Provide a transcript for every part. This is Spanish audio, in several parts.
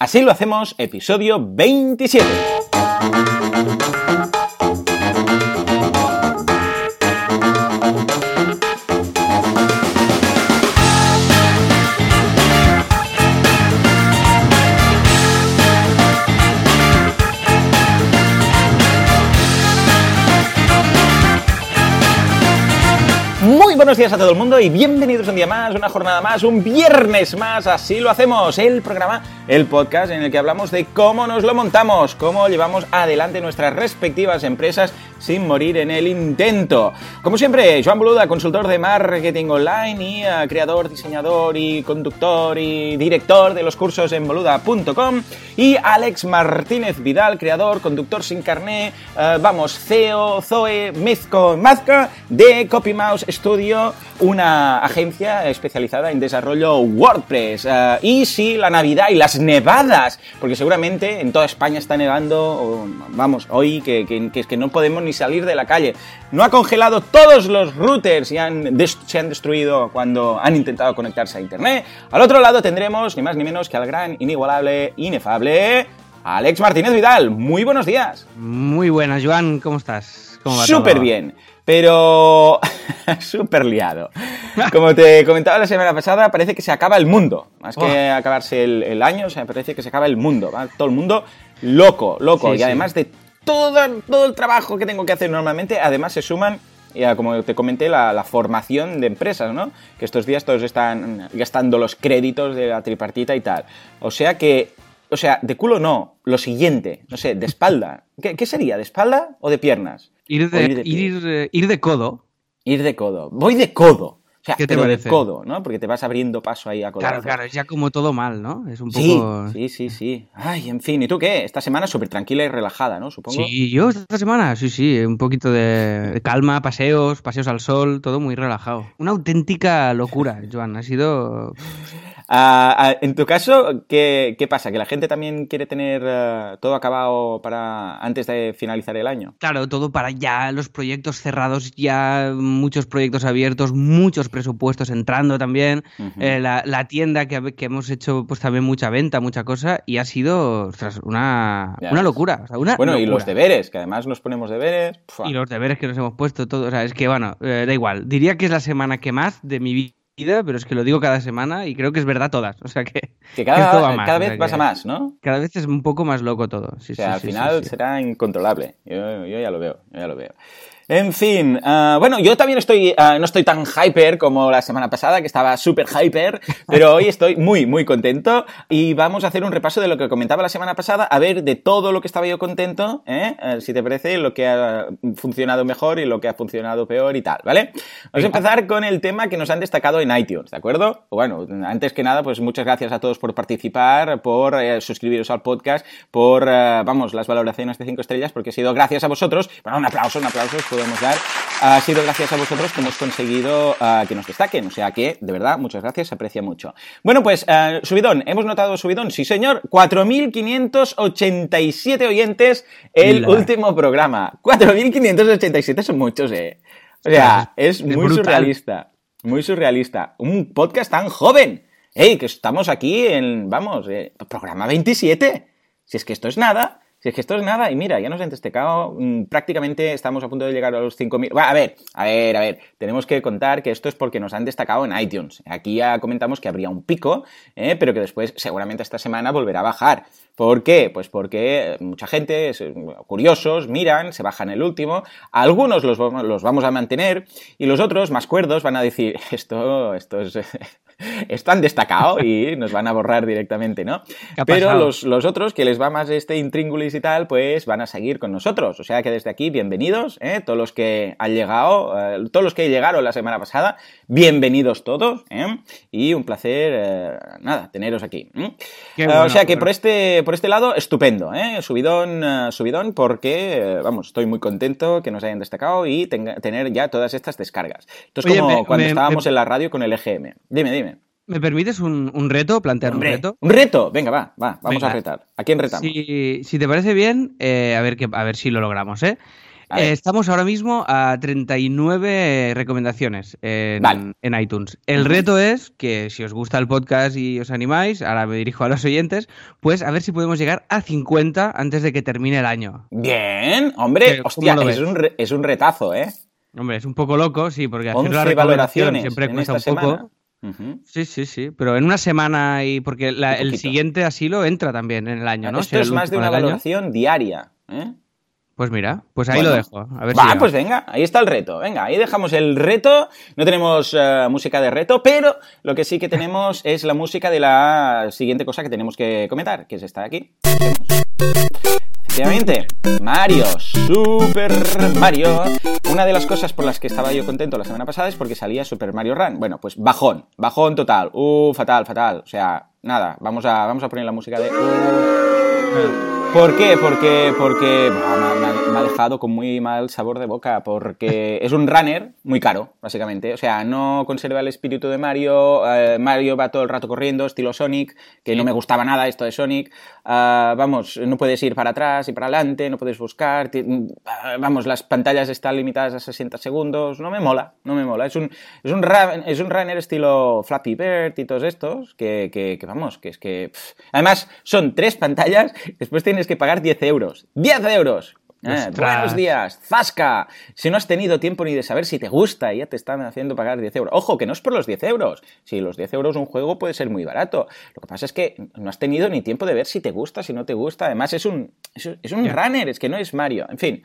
Así lo hacemos, episodio 27. Buenos días a todo el mundo y bienvenidos un día más, una jornada más, un viernes más, así lo hacemos, el programa, el podcast en el que hablamos de cómo nos lo montamos, cómo llevamos adelante nuestras respectivas empresas sin morir en el intento. Como siempre, Joan Boluda, consultor de marketing online y uh, creador, diseñador y conductor y director de los cursos en boluda.com y Alex Martínez Vidal, creador, conductor sin carné, uh, vamos, CEO, Zoe, Mezco, Mazca de CopyMouse Studio, una agencia especializada en desarrollo WordPress. Uh, y sí, la Navidad y las nevadas, porque seguramente en toda España está nevando, vamos, hoy que, que, que, que no podemos ni salir de la calle. No ha congelado todos los routers y han se han destruido cuando han intentado conectarse a Internet. Al otro lado tendremos ni más ni menos que al gran, inigualable, inefable Alex Martínez Vidal. Muy buenos días. Muy buenas, Joan. ¿Cómo estás? Súper bien, pero súper liado. Como te comentaba la semana pasada, parece que se acaba el mundo. Más que acabarse el, el, año, o sea, parece que se acaba el mundo. ¿va? Todo el mundo loco, loco. Sí, y sí. además de todo, todo el trabajo que tengo que hacer normalmente, además se suman ya como te comenté, la, la, formación de empresas, ¿no? Que estos días todos están gastando los créditos de la tripartita y tal. O sea que, o sea, de culo no, lo siguiente, no sé, de espalda. ¿Qué, qué sería? ¿De espalda o de piernas? Ir de, ir de, ir, ir de codo. Ir de codo. Voy de codo. O sea, ¿Qué te pero parece? de codo, ¿no? Porque te vas abriendo paso ahí a codo. Claro, claro, es ya como todo mal, ¿no? Es un poco... Sí, sí, sí, sí. Ay, en fin, ¿y tú qué? Esta semana súper tranquila y relajada, ¿no? Supongo. Sí, yo esta semana, sí, sí, un poquito de calma, paseos, paseos al sol, todo muy relajado. Una auténtica locura, Joan, ha sido... Uh, en tu caso, ¿qué, ¿qué, pasa? ¿Que la gente también quiere tener uh, todo acabado para antes de finalizar el año? Claro, todo para ya, los proyectos cerrados, ya muchos proyectos abiertos, muchos presupuestos entrando también, uh -huh. eh, la, la, tienda que, que, hemos hecho pues también mucha venta, mucha cosa, y ha sido ostras, una, una locura. O sea, una bueno, locura. y los deberes, que además nos ponemos deberes. Pua. Y los deberes que nos hemos puesto, todo, o sea, es que bueno, eh, da igual, diría que es la semana que más de mi vida pero es que lo digo cada semana y creo que es verdad todas. O sea que. Que cada, que más, cada vez o sea pasa más, ¿no? Cada vez es un poco más loco todo. Sí, o sea, sí, al sí, final será incontrolable. Yo, yo, ya lo veo, yo ya lo veo. En fin, uh, bueno, yo también estoy, uh, no estoy tan hyper como la semana pasada, que estaba súper hyper, pero hoy estoy muy, muy contento y vamos a hacer un repaso de lo que comentaba la semana pasada, a ver de todo lo que estaba yo contento, ¿eh? Uh, si te parece, lo que ha funcionado mejor y lo que ha funcionado peor y tal, ¿vale? Vamos a empezar con el tema que nos han destacado en iTunes, ¿de acuerdo? Bueno, antes que nada, pues muchas gracias a todos por participar, por eh, suscribiros al podcast, por, eh, vamos, las valoraciones de 5 estrellas, porque ha sido gracias a vosotros, bueno, un aplauso, un aplauso, podemos dar, ha sido gracias a vosotros que hemos conseguido uh, que nos destaquen. O sea que, de verdad, muchas gracias, se aprecia mucho. Bueno, pues, uh, subidón, ¿hemos notado subidón? Sí, señor, 4.587 oyentes el último programa. 4.587 son muchos, eh. O sea, es, es muy brutal. surrealista. Muy surrealista. Un podcast tan joven. ¡Ey! Que estamos aquí en, vamos, eh, programa 27. Si es que esto es nada. Si es que esto es nada, y mira, ya nos han destacado, mmm, prácticamente estamos a punto de llegar a los 5.000. Bueno, a ver, a ver, a ver, tenemos que contar que esto es porque nos han destacado en iTunes. Aquí ya comentamos que habría un pico, eh, pero que después seguramente esta semana volverá a bajar. ¿Por qué? Pues porque mucha gente, curiosos, miran, se bajan el último, algunos los, los vamos a mantener y los otros, más cuerdos, van a decir, esto, esto es... están destacado y nos van a borrar directamente, ¿no? Pero los, los, otros, que les va más este intríngulis y tal, pues van a seguir con nosotros. O sea que desde aquí, bienvenidos, ¿eh? todos los que han llegado, eh, todos los que llegaron la semana pasada, bienvenidos todos, ¿eh? y un placer, eh, nada, teneros aquí. Bueno, o sea que por este, por este lado, estupendo, ¿eh? subidón, uh, subidón, porque, vamos, estoy muy contento que nos hayan destacado y tenga, tener ya todas estas descargas. Esto es Oye, como me, cuando me, estábamos me... en la radio con el EGM. Dime, dime. ¿Me permites un, un reto, plantear Hombre, un reto? Un reto, venga, va, va, vamos venga. a retar. ¿A quién retamos? Si, si te parece bien, eh, a, ver que, a ver si lo logramos, ¿eh? Eh, estamos ahora mismo a 39 recomendaciones en, en, iTunes. El reto es que si os gusta el podcast y os animáis, ahora me dirijo a los oyentes, pues a ver si podemos llegar a 50 antes de que termine el año. Bien, hombre, hostia, es un, es un retazo, ¿eh? Hombre, es un poco loco, sí, porque hacer la valoración siempre cuesta un poco. Sí, sí, sí, pero en una semana y porque el siguiente asilo entra también en el año, ¿no? Esto es más de una valoración diaria, ¿eh? Pues mira, pues ahí lo dejo. A ver Va, pues venga, ahí está el reto. Venga, ahí dejamos el reto. No tenemos eh, música de reto, pero lo que sí que tenemos es la música de la siguiente cosa que tenemos que comentar, que es esta de aquí. Efectivamente, Mario, Super Mario. Una de las cosas por las que estaba yo contento la semana pasada es porque salía Super Mario Run. Bueno, pues bajón, bajón total. Uh, fatal, fatal. O sea, nada, vamos a, vamos a poner la música de... Uh. ¿Por qué? Porque, porque me, ha, dejado con muy mal sabor de boca, porque es un runner muy caro, básicamente. O sea, no conserva el espíritu de Mario. Eh, Mario va todo el rato corriendo, estilo Sonic, que no me gustaba nada esto de Sonic. Ah, vamos, no puedes ir para atrás y para adelante, no puedes buscar. Ah, vamos, las pantallas están limitadas a 60 segundos. No me mola, no me mola. Es un, es un, es un runner estilo Flappy Bird y todos estos, que, que, vamos, que es que... Además, son tres pantallas, después tienes que pagar 10 euros. ¡10 euros! Eh, buenos días, Zasca. Si no has tenido tiempo ni de saber si te gusta ya te están haciendo pagar 10 euros. Ojo, que no es por los 10 euros. Si los 10 euros un juego puede ser muy barato. Lo que pasa es que no has tenido ni tiempo de ver si te gusta, si no te gusta. Además, es un, es, un runner, es que no es Mario. En fin,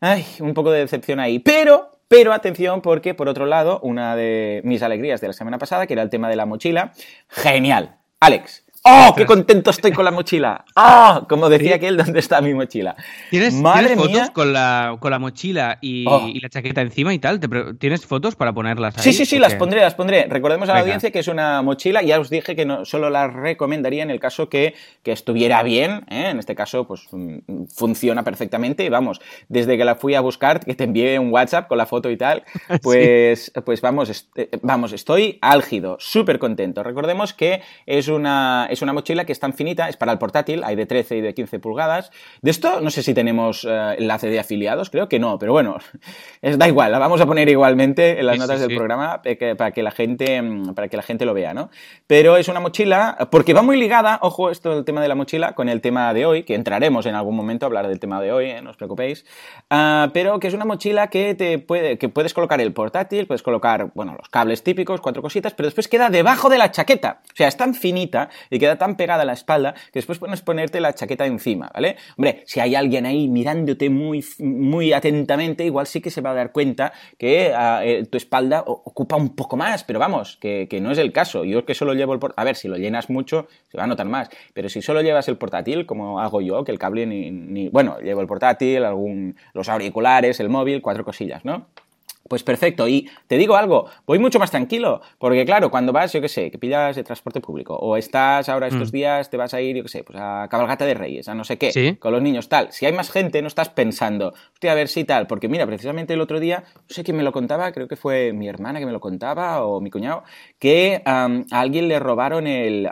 ay, un poco de decepción ahí. Pero pero atención porque, por otro lado, una de mis alegrías de la semana pasada, que era el tema de la mochila, genial. Alex, ¡Oh, qué contento estoy con la mochila! ¡Oh! Como decía aquel, ¿dónde está mi mochila? ¿Tienes, fotos con la, con la mochila oh. y, la chaqueta encima y tal? ¿Tienes fotos para ponerlas ahí? Sí, sí, sí, las pondré, las pondré. Recordemos a la audiencia que es una mochila, ya os dije que no, solo la recomendaría en el caso que, estuviera bien, ¿eh? en este caso pues mm, funciona perfectamente, vamos, desde que la fui a buscar, que te envié un WhatsApp con la foto y tal, pues, pues vamos, eh, vamos, estoy álgido, súper contento. Recordemos que es una es una mochila que es tan finita, es para el portátil, hay de 13 y de 15 pulgadas. De esto no sé si tenemos eh, enlace de afiliados, creo que no, pero bueno, es, da igual, la vamos a poner igualmente en las notas del programa para que, la gente, mm, para que la gente lo vea, ¿no? Pero es una mochila, porque va muy ligada, ojo, esto del tema de la mochila, con el tema de hoy, que entraremos en algún momento a hablar del tema de hoy, ¿eh? no os preocupéis, ah, pero que es una mochila que, te puede, que puedes colocar el portátil, puedes colocar, bueno, los cables típicos, cuatro cositas, pero después queda debajo de la chaqueta. O sea, es tan finita y queda tan pegada a la espalda que después puedes ponerte la chaqueta encima, ¿vale? Hombre, si hay alguien ahí mirándote muy, muy atentamente, igual sí que se va a dar cuenta que ah, eh, tu espalda ocupa un poco más, pero vamos, que, no es el caso. Yo que solo llevo el portátil, a ver, si lo llenas mucho, se va a notar más, pero si solo llevas el portátil, como hago yo, que el cable ni, ni bueno, llevo el portátil, algún, los auriculares, el móvil, cuatro cosillas, ¿no? Pues perfecto, y te digo algo, voy mucho más tranquilo, porque claro, cuando vas, yo qué sé, que pillas de transporte público, o estás ahora estos mm. días, te vas a ir, yo qué sé, pues a cabalgata de reyes, a no sé qué, con los niños, tal. Si hay más gente, no estás pensando, hostia, a ver si tal, porque mira, precisamente el otro día, no sé quién me lo contaba, creo que fue mi hermana que me lo contaba, o mi cuñado, que a alguien le robaron el.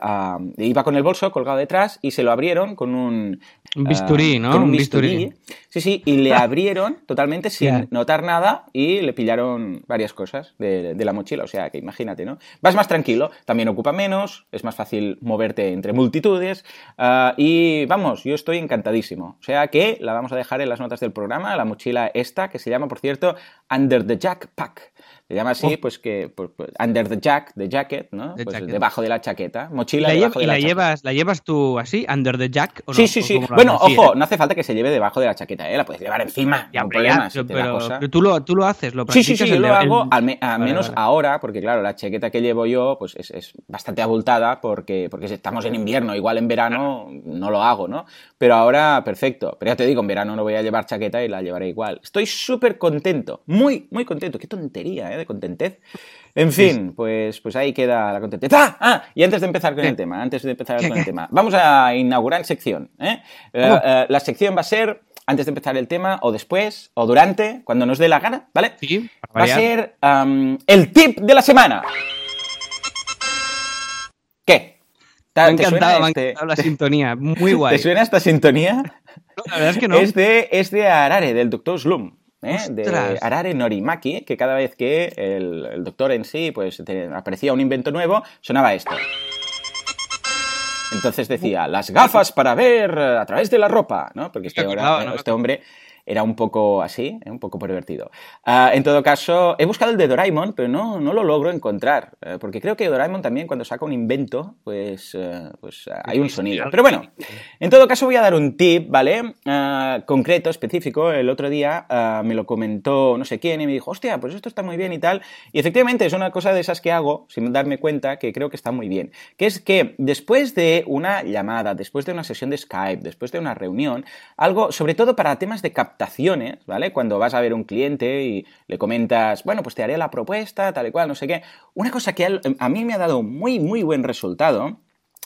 iba con el bolso colgado detrás y se lo abrieron con un. Un bisturí, ¿no? Con un, bisturí. Sí, sí, y le abrieron totalmente sin notar nada y le pillaron varias cosas de, la mochila. O sea, que imagínate, ¿no? Vas más tranquilo, también ocupa menos, es más fácil moverte entre multitudes. Ah, y vamos, yo estoy encantadísimo. O sea que la vamos a dejar en las notas del programa, la mochila esta, que se llama, por cierto, Under the Jack Pack. Se llama así, oh. pues que pues, pues, under the jack, the jacket, ¿no? pues debajo de la chaqueta, mochila ¿La debajo de la, la llevas, ¿La llevas tú así, under the jack? sí, sí, sí. Bueno, ojo, no hace falta que se lleve debajo de la chaqueta, ¿eh? La puedes llevar encima, no problemas. pero, tú, lo, tú lo haces, lo Sí, sí, sí, yo lo hago, al, menos ahora, porque claro, la chaqueta que llevo yo, pues es, es, bastante abultada porque, porque estamos en invierno, igual en verano no lo hago, ¿no? Pero ahora, perfecto. Pero ya te digo, en verano no voy a llevar chaqueta y la llevaré igual. Estoy súper contento, muy, muy contento. Qué tontería, ¿eh? De contentez. En fin, pues, pues ahí queda la contentez. ¡Ah! ¡Ah! Y antes de empezar con el tema, antes de empezar con el tema, vamos a inaugurar sección. ¿eh? Eh, eh, la sección va a ser antes de empezar el tema, o después, o durante, cuando nos dé la gana, ¿vale? Sí, va a ser el tip de la semana. ¿Qué? ¿Te, me ha encantado, este... la sintonía, muy guay. ¿Te suena esta sintonía? la verdad es que no. Es de, es de Arare, del Dr. Slum. ¿Eh? de Arare Norimaki, que cada vez que el, doctor en sí pues, aparecía un invento nuevo, sonaba esto. Entonces decía, las gafas para ver a través de la ropa, ¿no? Porque este, este hombre era un poco así, ¿eh? un poco pervertido. Ah, en todo caso, he buscado el de Doraemon, pero no, no lo logro encontrar, eh, porque creo que Doraemon también cuando saca un invento, pues, eh, pues hay un sonido. Pero bueno, en todo caso voy a dar un tip, ¿vale? Ah, concreto, específico. El otro día ah, me lo comentó no sé quién y me dijo, hostia, pues esto está muy bien y tal. Y efectivamente es una cosa de esas que hago sin darme cuenta que creo que está muy bien. Que es que después de una llamada, después de una sesión de Skype, después de una reunión, algo, sobre todo para temas de captación, ¿vale? Cuando vas a ver un cliente y le comentas, bueno, pues te haré la propuesta, tal y cual, no sé qué. Una cosa que a mí me ha dado muy, muy buen resultado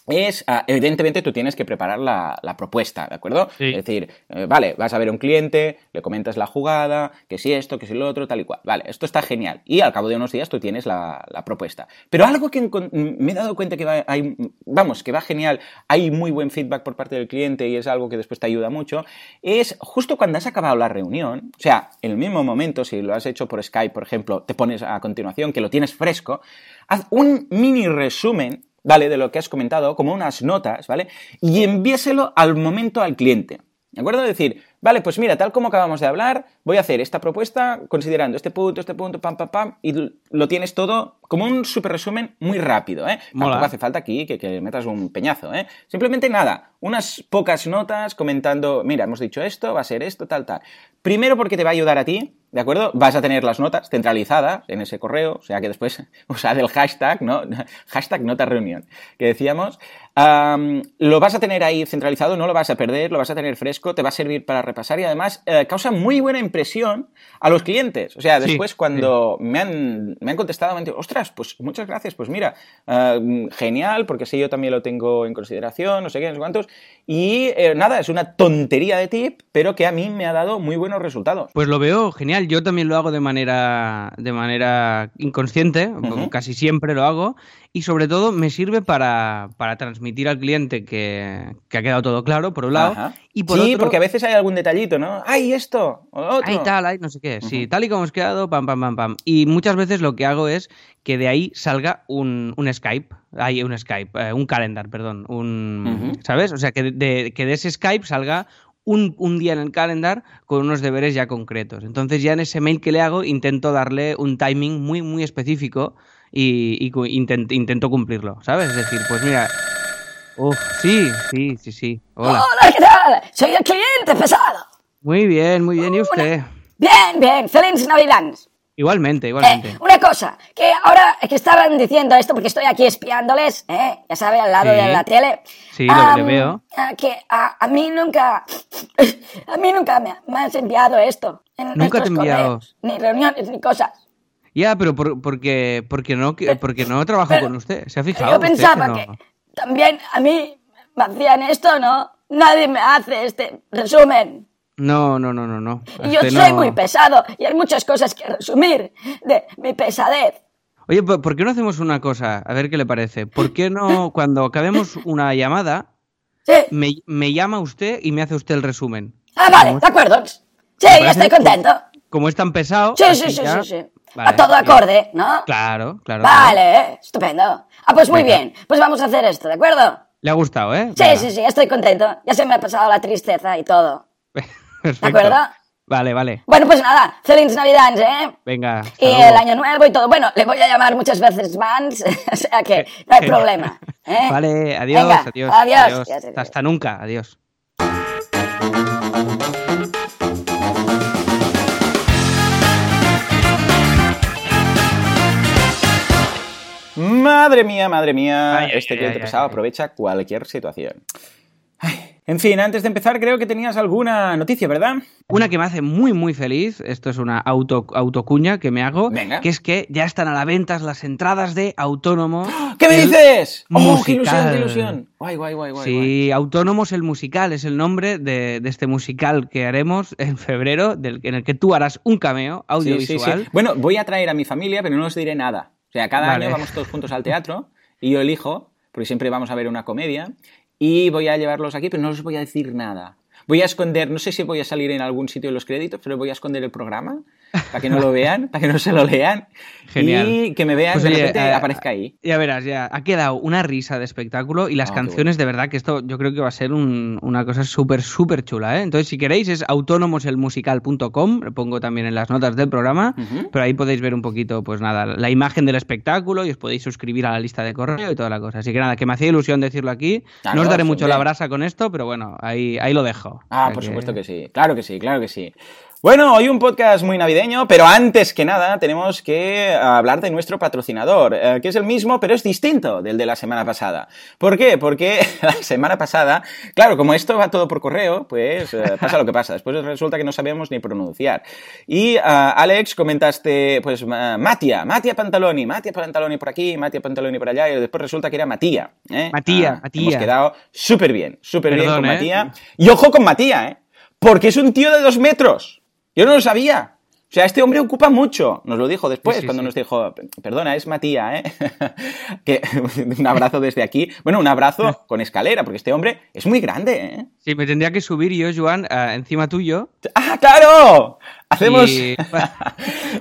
es, ah, evidentemente, tú tienes que preparar la, propuesta, ¿de acuerdo? Es decir, eh, vale, vas a ver un cliente, le comentas la jugada, que si esto, que si lo otro, tal y cual. Vale, esto está genial. Y al cabo de unos días tú tienes la, propuesta. Pero algo que me he dado cuenta que va, hay, vamos, que va genial, hay muy buen feedback por parte del cliente y es algo que después te ayuda mucho, es justo cuando has acabado la reunión, o sea, en el mismo momento, si lo has hecho por Skype, por ejemplo, te pones a continuación, que lo tienes fresco, haz un mini resumen ¿vale? De lo que has comentado, como unas notas, ¿vale? Y envíeselo al momento al cliente. ¿De acuerdo? Decir, vale, pues mira, tal como acabamos de hablar, voy a hacer esta propuesta considerando este punto, este punto, pam, pam, pam, y lo tienes todo como un super resumen muy rápido, ¿eh? Tampoco hace falta aquí que, que, metas un peñazo, ¿eh? Simplemente nada, unas pocas notas comentando, mira, hemos dicho esto, va a ser esto, tal, tal. Primero porque te va a ayudar a ti, ¿de acuerdo? Vas a tener las notas centralizadas en ese correo, o sea que después usa del hashtag, ¿no? hashtag nota reunión, que decíamos. lo vas a tener ahí centralizado, no lo vas a perder, lo vas a tener fresco, te va a servir para repasar y además eh, causa muy buena impresión a los clientes. O sea, después cuando me, han, me han contestado, me han dicho, ostras, pues muchas gracias, pues mira, eh, genial, porque así yo también lo tengo en consideración, no sé qué, no sé cuántos. Y eh, nada, es una tontería de tip, pero que a mí me ha dado muy buenos resultados. Pues lo veo genial, yo también lo hago de manera, de manera inconsciente, casi siempre lo hago, y sobre todo me sirve para, transmitir al cliente que, ha quedado todo claro, por un lado. Y por sí, porque a veces hay algún detallito, ¿no? ¡Ay, esto! ¡Ay, tal! ¡Ay, no sé qué! Sí, tal y como hemos quedado, pam, pam, pam, pam. Y muchas veces lo que hago es que de ahí salga un, Skype. Hay un Skype, eh, un calendar, perdón. Un, ¿Sabes? O sea, que de, que de ese Skype salga un, un, día en el calendar con unos deberes ya concretos. Entonces ya en ese mail que le hago intento darle un timing muy, muy específico y, intento cumplirlo, ¿sabes? Es decir, pues mira, Uf, sí, sí, sí, sí. Hola. Hola, ¿qué tal? Soy el cliente pesado. Muy bien, muy bien. ¿Y usted? Bien, bien. Feliz Navidad. Igualmente, igualmente. Eh, una cosa, que ahora que estaban diciendo esto, porque estoy aquí espiándoles, ¿eh? ya sabe, al lado de la tele. Sí, lo, veo. Que a, mí nunca, a mí nunca me, has enviado esto. nunca te he enviado. ni reuniones, ni cosas. Ya, pero por, porque, porque, no, porque no trabajo con usted. ¿Se ha fijado? Yo pensaba que, también a mí me hacían esto, ¿no? Nadie me hace este resumen. No, no, no, no, no. Y yo soy muy pesado y hay muchas cosas que resumir de mi pesadez. Oye, ¿por qué no hacemos una cosa? A ver qué le parece. ¿Por qué no, cuando acabemos una llamada, me, me, llama usted y me hace usted el resumen? Ah, vale, de acuerdo. Sí, estoy contento. Como es tan pesado. Sí, sí, sí, sí, sí a todo acorde, ¿no? Claro, claro. Vale, estupendo. Ah, pues muy bien. Pues vamos a hacer esto, ¿de acuerdo? Le ha gustado, ¿eh? Sí, sí, sí, estoy contento. Ya se me ha pasado la tristeza y todo. Perfecto. ¿De acuerdo? Vale, vale. Bueno, pues nada, feliz Navidad, ¿eh? Venga. Y el año nuevo y todo. Bueno, le voy a llamar muchas veces Vans, o sea que no hay problema. ¿eh? Vale, adiós, adiós, adiós. Hasta nunca, adiós. Madre mía, madre mía, este cliente pesado aprovecha cualquier situación. En fin, antes de empezar, creo que tenías alguna noticia, ¿verdad? Una que me hace muy, muy feliz, esto es una auto, autocuña que me hago, que es que ya están a la venta las entradas de Autónomo. ¿Qué me dices? ¡Oh, qué ilusión, qué ilusión! Guay, guay, guay, guay. Sí, Autónomos el musical es el nombre de, este musical que haremos en febrero, del, en el que tú harás un cameo audiovisual. Bueno, voy a traer a mi familia, pero no os diré nada. O sea, cada año vamos todos juntos al teatro y yo elijo, porque siempre vamos a ver una comedia, y voy a llevarlos aquí, pero no os voy a decir nada. Voy a esconder, no sé si voy a salir en algún sitio de los créditos, pero voy a esconder el programa para que no lo vean, para que no se lo lean. Genial. Y que me vean, pues de repente eh, aparezca ahí. Ya verás, ya ha quedado una risa de espectáculo y las ah, canciones, de verdad, que esto yo creo que va a ser una cosa súper, súper chula. ¿eh? Entonces, si queréis, es autónomoselmusical.com, lo pongo también en las notas del programa, pero ahí podéis ver un poquito, pues nada, la imagen del espectáculo y os podéis suscribir a la lista de correo y toda la cosa. Así que nada, que me hacía ilusión decirlo aquí. no os daré mucho la brasa con esto, pero bueno, ahí, ahí lo dejo. Ah, por supuesto que sí, claro que sí, claro que sí. Bueno, hoy un podcast muy navideño, pero antes que nada tenemos que hablar de nuestro patrocinador, eh, que es el mismo, pero es distinto del de la semana pasada. ¿Por qué? Porque la semana pasada, claro, como esto va todo por correo, pues eh, pasa lo que pasa. Después resulta que no sabemos ni pronunciar. Y uh, Alex comentaste, pues, Matia, Matia Pantaloni, Matia Pantaloni por aquí, Matia Pantaloni por allá, y después resulta que era Matía. ¿eh? Matía, Matía. Hemos quedado súper bien, súper bien con Matía. Y ojo con Matía, ¿eh? Porque es un tío de dos metros. Yo no lo sabía. O sea, este hombre ocupa mucho. Nos lo dijo después, cuando nos dijo, perdona, es Matías, ¿eh? que, un abrazo desde aquí. Bueno, un abrazo con escalera, porque este hombre es muy grande, ¿eh? Sí, me tendría que subir yo, Joan, encima tuyo. ¡Ah, claro! Hacemos. Para,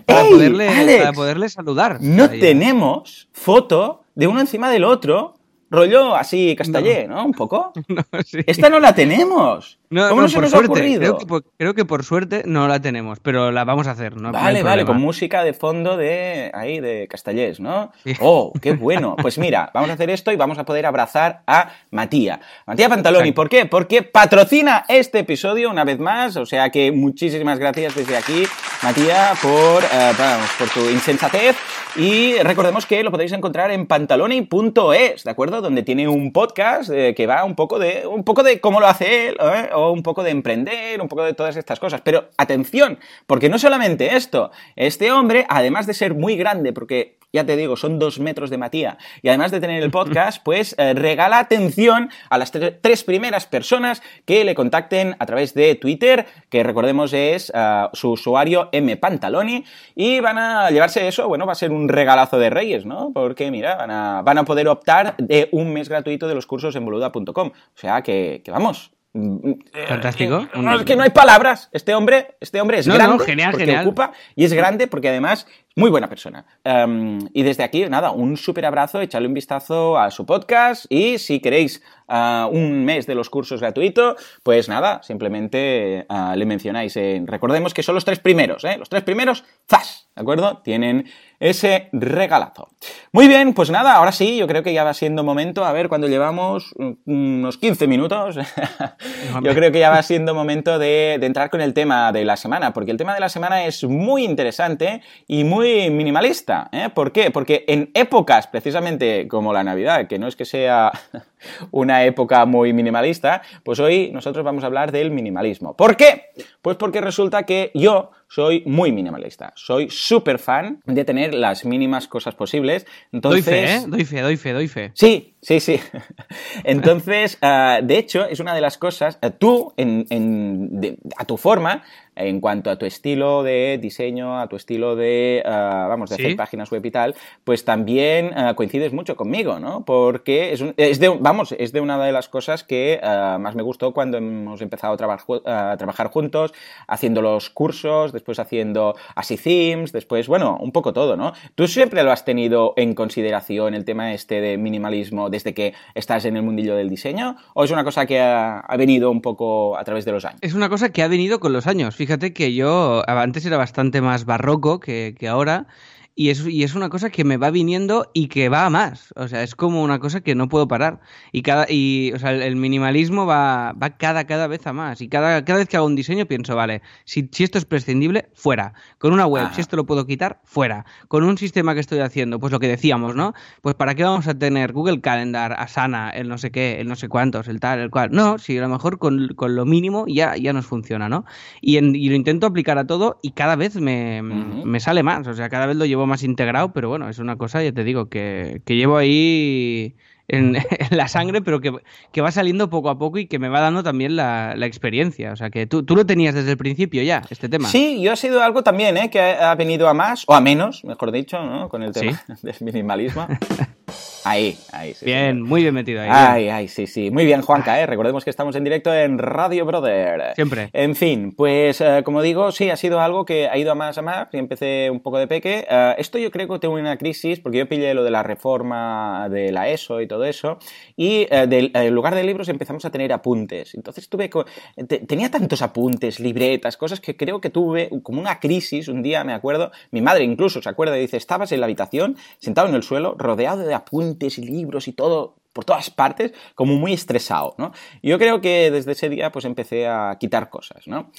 poderle, saludar. No tenemos foto de uno encima del otro rollo así castallé, ¿no? Un poco. Esta no la tenemos. ¿Cómo no, se nos suerte. ha ocurrido? Creo que, por, suerte no la tenemos, pero la vamos a hacer, ¿no? Vale, vale, con música de fondo de ahí, de Castellés, ¿no? Oh, qué bueno. Pues mira, vamos a hacer esto y vamos a poder abrazar a Matías. Matías Pantaloni, ¿por qué? Porque patrocina este episodio una vez más, o sea que muchísimas gracias desde aquí, Matías, por, eh, por tu insensatez y recordemos que lo podéis encontrar en pantaloni.es, ¿de acuerdo? Donde tiene un podcast eh, que va un poco de un poco de cómo lo hace él, ¿eh? O un poco de emprender, un poco de todas estas cosas. Pero atención, porque no solamente esto, este hombre, además de ser muy grande, porque ya te digo, son dos metros de Matías. Y además de tener el podcast, pues eh, regala atención a las tres primeras personas que le contacten a través de Twitter, que recordemos es eh, su usuario M Pantaloni, y van a llevarse eso, bueno, va a ser un regalazo de Reyes, ¿no? Porque, mira, van a, van a poder optar de un mes gratuito de los cursos en boluda.com. O sea que, que vamos, Fantástico. No, es que no hay palabras. Este hombre, este hombre es grande genial, porque ocupa y es grande porque además muy buena persona. Em, y desde aquí, nada, un súper abrazo, echarle un vistazo a su podcast y si queréis uh, un mes de los cursos gratuito, pues nada, simplemente uh, le mencionáis. En... Recordemos que son los tres primeros, ¿eh? Los tres primeros, ¡zas! ¿De acuerdo? Tienen ese regalazo. Muy bien, pues nada, ahora sí, yo creo que ya va siendo momento, a ver, cuando llevamos unos 15 minutos, yo creo que ya va siendo momento de, de, entrar con el tema de la semana, porque el tema de la semana es muy interesante y muy minimalista. ¿eh? ¿Por qué? Porque en épocas precisamente como la Navidad, que no es que sea una época muy minimalista, pues hoy nosotros vamos a hablar del minimalismo. ¿Por qué? Pues porque resulta que yo soy muy minimalista. Soy súper fan de tener las mínimas cosas posibles. Entonces... Doy fe, ¿eh? Doy fe, doy fe, doy fe. Sí, sí, sí. Entonces, uh, de hecho, es una de las cosas, uh, tú, en, en, de, a tu forma, en cuanto a tu estilo de diseño, a tu estilo de, uh, vamos, de ¿Sí? hacer páginas web y tal, pues también uh, coincides mucho conmigo, ¿no? Porque es, un, es, de, vamos, es de una de las cosas que uh, más me gustó cuando hemos empezado a, traba a, trabajar juntos, haciendo los cursos, después haciendo así themes, después, bueno, un poco todo, ¿no? ¿Tú siempre lo has tenido en consideración el tema este de minimalismo desde que estás en el mundillo del diseño? ¿O es una cosa que ha, venido un poco a través de los años? Es una cosa que ha venido con los años. Fíjate que yo antes era bastante más barroco que ahora y es, y es una cosa que me va viniendo y que va a más. O sea, es como una cosa que no puedo parar. Y cada, y, o sea, el minimalismo va, va cada, cada vez a más. Y cada, cada vez que hago un diseño pienso, vale, si, si esto es prescindible, fuera. Con una web, Ajá. si esto lo puedo quitar, fuera. Con un sistema que estoy haciendo, pues lo que decíamos, ¿no? Pues ¿para qué vamos a tener Google Calendar, Asana, el no sé qué, el no sé cuántos, el tal, el cual? No, si a lo mejor con, con lo mínimo ya, ya nos funciona, ¿no? Y, en, y, lo intento aplicar a todo y cada vez me, uh -huh. me sale más. O sea, cada vez lo llevo más integrado, pero bueno, es una cosa, ya te digo, que, que llevo ahí en, en, la sangre, pero que, que, va saliendo poco a poco y que me va dando también la, la experiencia. O sea, que tú, tú, lo tenías desde el principio ya, este tema. Sí, yo ha sido algo también, ¿eh? que ha venido a más, o a menos, mejor dicho, ¿no? con el tema ¿Sí? del minimalismo. Ahí, ahí, sí. Bien, muy bien metido ahí. Ay, ay, sí, sí. Muy bien, Juanca, ¿eh? Recordemos que estamos en directo en Radio Brother. Siempre. En fin, pues eh, como digo, sí, ha sido algo que ha ido a más a más y empecé un poco de peque. Eh, esto yo creo que tengo una crisis porque yo pillé lo de la reforma de la ESO y todo eso y eh, en lugar de libros empezamos a tener apuntes. Entonces tuve... tenía tantos apuntes, libretas, cosas que creo que tuve como una crisis. Un día, me acuerdo, mi madre incluso se acuerda y dice, estabas en la habitación, sentado en el suelo, rodeado de apuntes y libros y todo por todas partes, como muy estresado, ¿no? Yo creo que desde ese día pues empecé a quitar cosas, ¿no?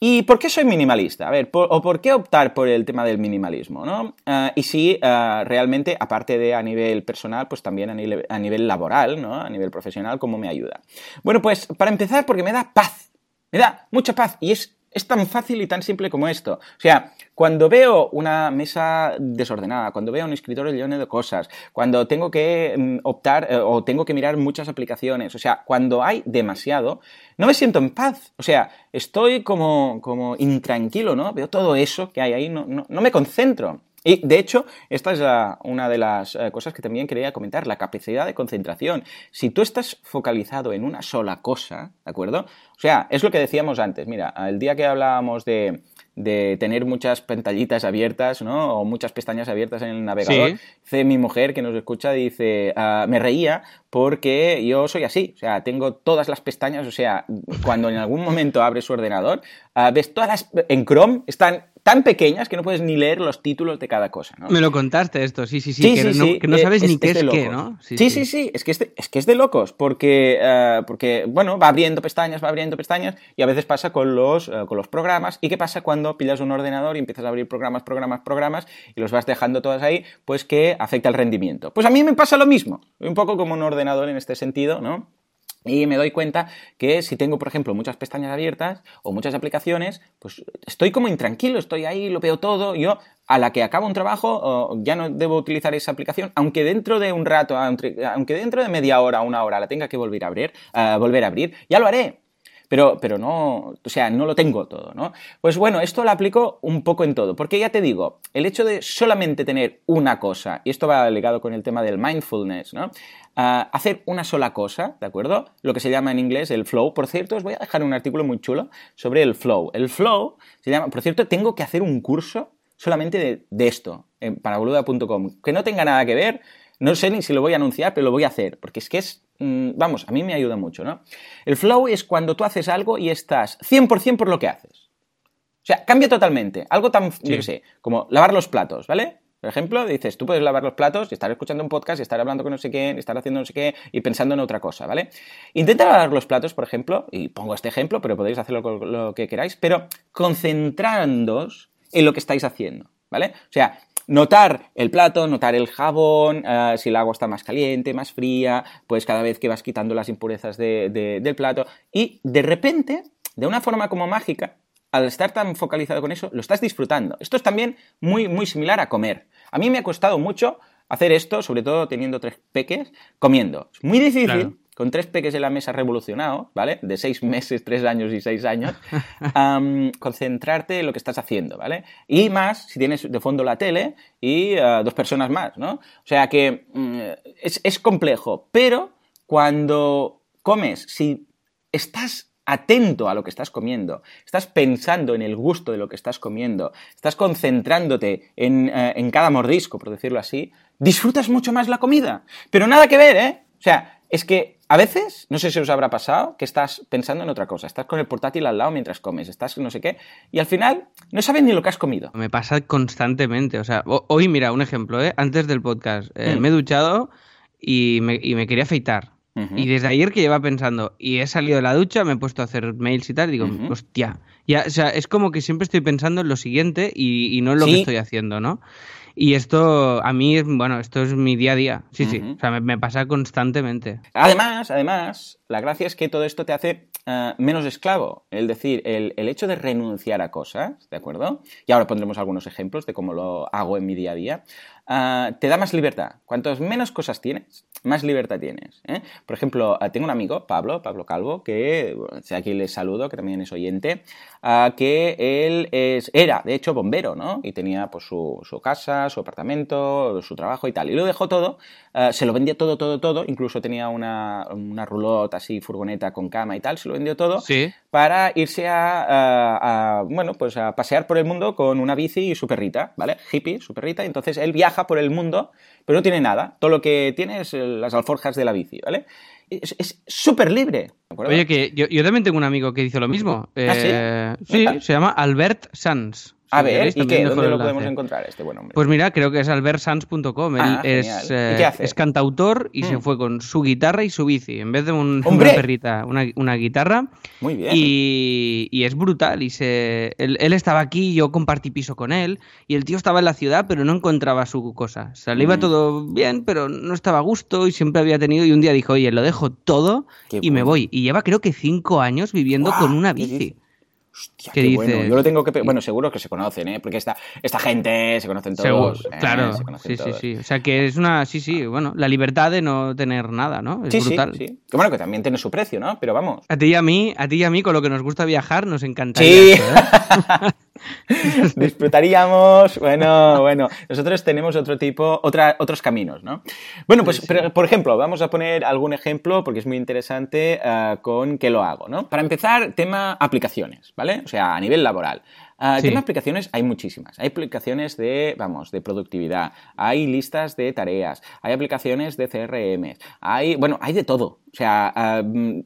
¿Y por qué soy minimalista? A ver, o por qué optar por el tema del minimalismo, ¿no? Ah, y si ah, realmente, aparte de a nivel personal, pues también a nivel, a nivel laboral, ¿no? A nivel profesional, ¿cómo me ayuda? Bueno, pues para empezar, porque me da paz. Me da mucha paz y es es tan fácil y tan simple como esto. O sea, cuando veo una mesa desordenada, cuando veo un escritorio lleno de cosas, cuando tengo que mm, optar eh, o tengo que mirar muchas aplicaciones, o sea, cuando hay demasiado, no me siento en paz. O sea, estoy como, como intranquilo, ¿no? Veo todo eso que hay ahí, no, no, no me concentro. Y de hecho, esta es una de las eh, cosas que también quería comentar, la capacidad de concentración. Si tú estás focalizado en una sola cosa, ¿de acuerdo? O sea, es lo que decíamos antes. Mira, el día que hablábamos de, tener muchas pantallitas abiertas, ¿no? O muchas pestañas abiertas en el navegador. Dice mi mujer que nos escucha, dice, ah, me reía porque yo soy así, o sea, tengo todas las pestañas, o sea, cuando en algún momento abres su ordenador, ah, ves todas las, en Chrome están tan pequeñas que no puedes ni leer los títulos de cada cosa, ¿no? Me lo contaste esto, sí, sí, sí, que, no, sabes ni qué es, qué, ¿no? Sí, sí, sí, es, que es, de, es que es de locos, porque, eh, porque, bueno, va abriendo pestañas, va abriendo pestañas, y a veces pasa con los, eh, con los programas, ¿y qué pasa cuando pillas un ordenador y empiezas a abrir programas, programas, programas, y los vas dejando todas ahí, pues que afecta el rendimiento? Pues a mí me pasa lo mismo, un poco como un ordenador en este sentido, ¿no? Y me doy cuenta que si tengo, por ejemplo, muchas pestañas abiertas o muchas aplicaciones, pues estoy como intranquilo, estoy ahí, lo veo todo. Yo, a la que acabo un trabajo, ya no debo utilizar esa aplicación, aunque dentro de un rato, aunque dentro de media hora una hora la tenga que volver a abrir, eh, volver a abrir, ya lo haré. Pero, pero no, o sea, no lo tengo todo, ¿no? Pues bueno, esto lo aplico un poco en todo, porque ya te digo, el hecho de solamente tener una cosa, y esto va ligado con el tema del mindfulness, ¿no? hacer una sola cosa, ¿de acuerdo? Lo que se llama en inglés el flow. Por cierto, os voy a dejar un artículo muy chulo sobre el flow. El flow se llama, por cierto, tengo que hacer un curso solamente de, esto, en paraboluda.com, que no tenga nada que ver, no sé ni si lo voy a anunciar, pero lo voy a hacer, porque es que es, mm, vamos, a mí me ayuda mucho, ¿no? El flow es cuando tú haces algo y estás 100% por lo que haces. O sea, cambia totalmente. Algo tan, yo qué sé, como lavar los platos, ¿vale? Por ejemplo, dices, tú puedes lavar los platos y estar escuchando un podcast y estar hablando con no sé quién, estar haciendo no sé qué y pensando en otra cosa, ¿vale? Intenta lavar los platos, por ejemplo, y pongo este ejemplo, pero podéis hacerlo con lo que queráis, pero concentrándoos en lo que estáis haciendo, ¿vale? O sea, notar el plato, notar el jabón, eh, si el agua está más caliente, más fría, pues cada vez que vas quitando las impurezas del plato y de repente, de una forma como mágica, al estar tan focalizado con eso, lo estás disfrutando. Esto es también muy, muy similar a comer. A mí me ha costado mucho hacer esto, sobre todo teniendo tres peques, comiendo. Es muy difícil, con tres peques en la mesa revolucionados, ¿vale? De seis meses, tres años y seis años, concentrarte en lo que estás haciendo, ¿vale? Y más si tienes de fondo la tele y uh, dos personas más, ¿no? O sea que mm, es, es complejo, pero cuando comes, si estás atento a lo que estás comiendo, estás pensando en el gusto de lo que estás comiendo, estás concentrándote en, eh, en, cada mordisco, por decirlo así, disfrutas mucho más la comida. Pero nada que ver, ¿eh? O sea, es que a veces, no sé si os habrá pasado, que estás pensando en otra cosa, estás con el portátil al lado mientras comes, estás no sé qué, y al final no sabes ni lo que has comido. Me pasa constantemente, o sea, hoy mira, un ejemplo, ¿eh? Antes del podcast, eh, mm. me he duchado y me, y me quería afeitar. Y desde ayer que lleva pensando, y he salido de la ducha, me he puesto a hacer mails y tal, y digo, hostia, ya, o sea, es como que siempre estoy pensando en lo siguiente y, no en lo que estoy haciendo, ¿no? Y esto, a mí, bueno, esto es mi día a día. Sí, sí. O sea, me, pasa constantemente. Además, además, la gracia es que todo esto te hace eh, menos esclavo. Es decir, el, el, hecho de renunciar a cosas, ¿de acuerdo? Y ahora pondremos algunos ejemplos de cómo lo hago en mi día a día. Ah, te da más libertad. Cuantos menos cosas tienes, más libertad tienes. ¿eh? Por ejemplo, ah, tengo un amigo, Pablo, Pablo Calvo, que aquí les saludo, que también es oyente, ah, que él es, era, de hecho, bombero, ¿no? Y tenía pues su, casa, su apartamento, su trabajo y tal. Y lo dejó todo, se lo vendía todo, todo, todo, incluso tenía una, una roulotte así, furgoneta con cama y tal, se lo vendió todo, sí. para irse a, bueno, pues a pasear por el mundo con una bici y su perrita, ¿vale? Hippie, su perrita, entonces él viaja por el mundo, pero no tiene nada. Todo lo que tiene es las alforjas de la bici, ¿vale? Es súper libre. Oye, que yo, también tengo un amigo que hizo lo mismo. ¿Ah, sí? Eh, sí, se llama Albert Sanz. A ver, ¿y qué? ¿Dónde lo podemos encontrar este buen hombre? Pues mira, creo que es albertsans.com. Ah, es, genial. ¿Y qué hace? es cantautor y se Mm. fue con su guitarra y su bici. En vez de un- una perrita, una, una guitarra. Muy bien. Y, y es brutal. Y se, él, él estaba aquí, yo compartí piso con él. Y el tío estaba en la ciudad, pero no encontraba su cosa. O sea, le iba Mm. todo bien, pero no estaba a gusto y siempre había tenido. Y un día dijo, oye, lo dejo todo Qué y me voy. Y lleva creo que cinco años viviendo con una ¿Qué bici. Dices? Hostia, ¿Qué qué bueno. dices? Yo lo tengo que... Bueno, seguro que se conocen, ¿eh? Porque esta, esta gente se conocen Seguro, todos. ¿eh? claro, Se conocen sí, sí, todos. sí. O sea que es una, sí, sí, bueno, la libertad de no tener nada, ¿no? Es Sí, sí, brutal. sí. Que bueno, que también tiene su precio, ¿no? Pero vamos. A ti y a mí, a ti y a mí, con lo que nos gusta viajar, nos encantaría. Sí. esto, ¿eh? Disfrutaríamos, bueno, bueno, nosotros tenemos otro tipo, otra, otros caminos, ¿no? Bueno, pues, por ejemplo, vamos a poner algún ejemplo porque es muy interesante ah, con qué lo hago, ¿no? Para empezar, tema aplicaciones, ¿vale? O sea, a nivel laboral. Ah, Sí. Tema aplicaciones hay muchísimas. Hay aplicaciones de, vamos, de productividad, hay listas de tareas, hay aplicaciones de CRM, hay, bueno, hay de todo. O sea,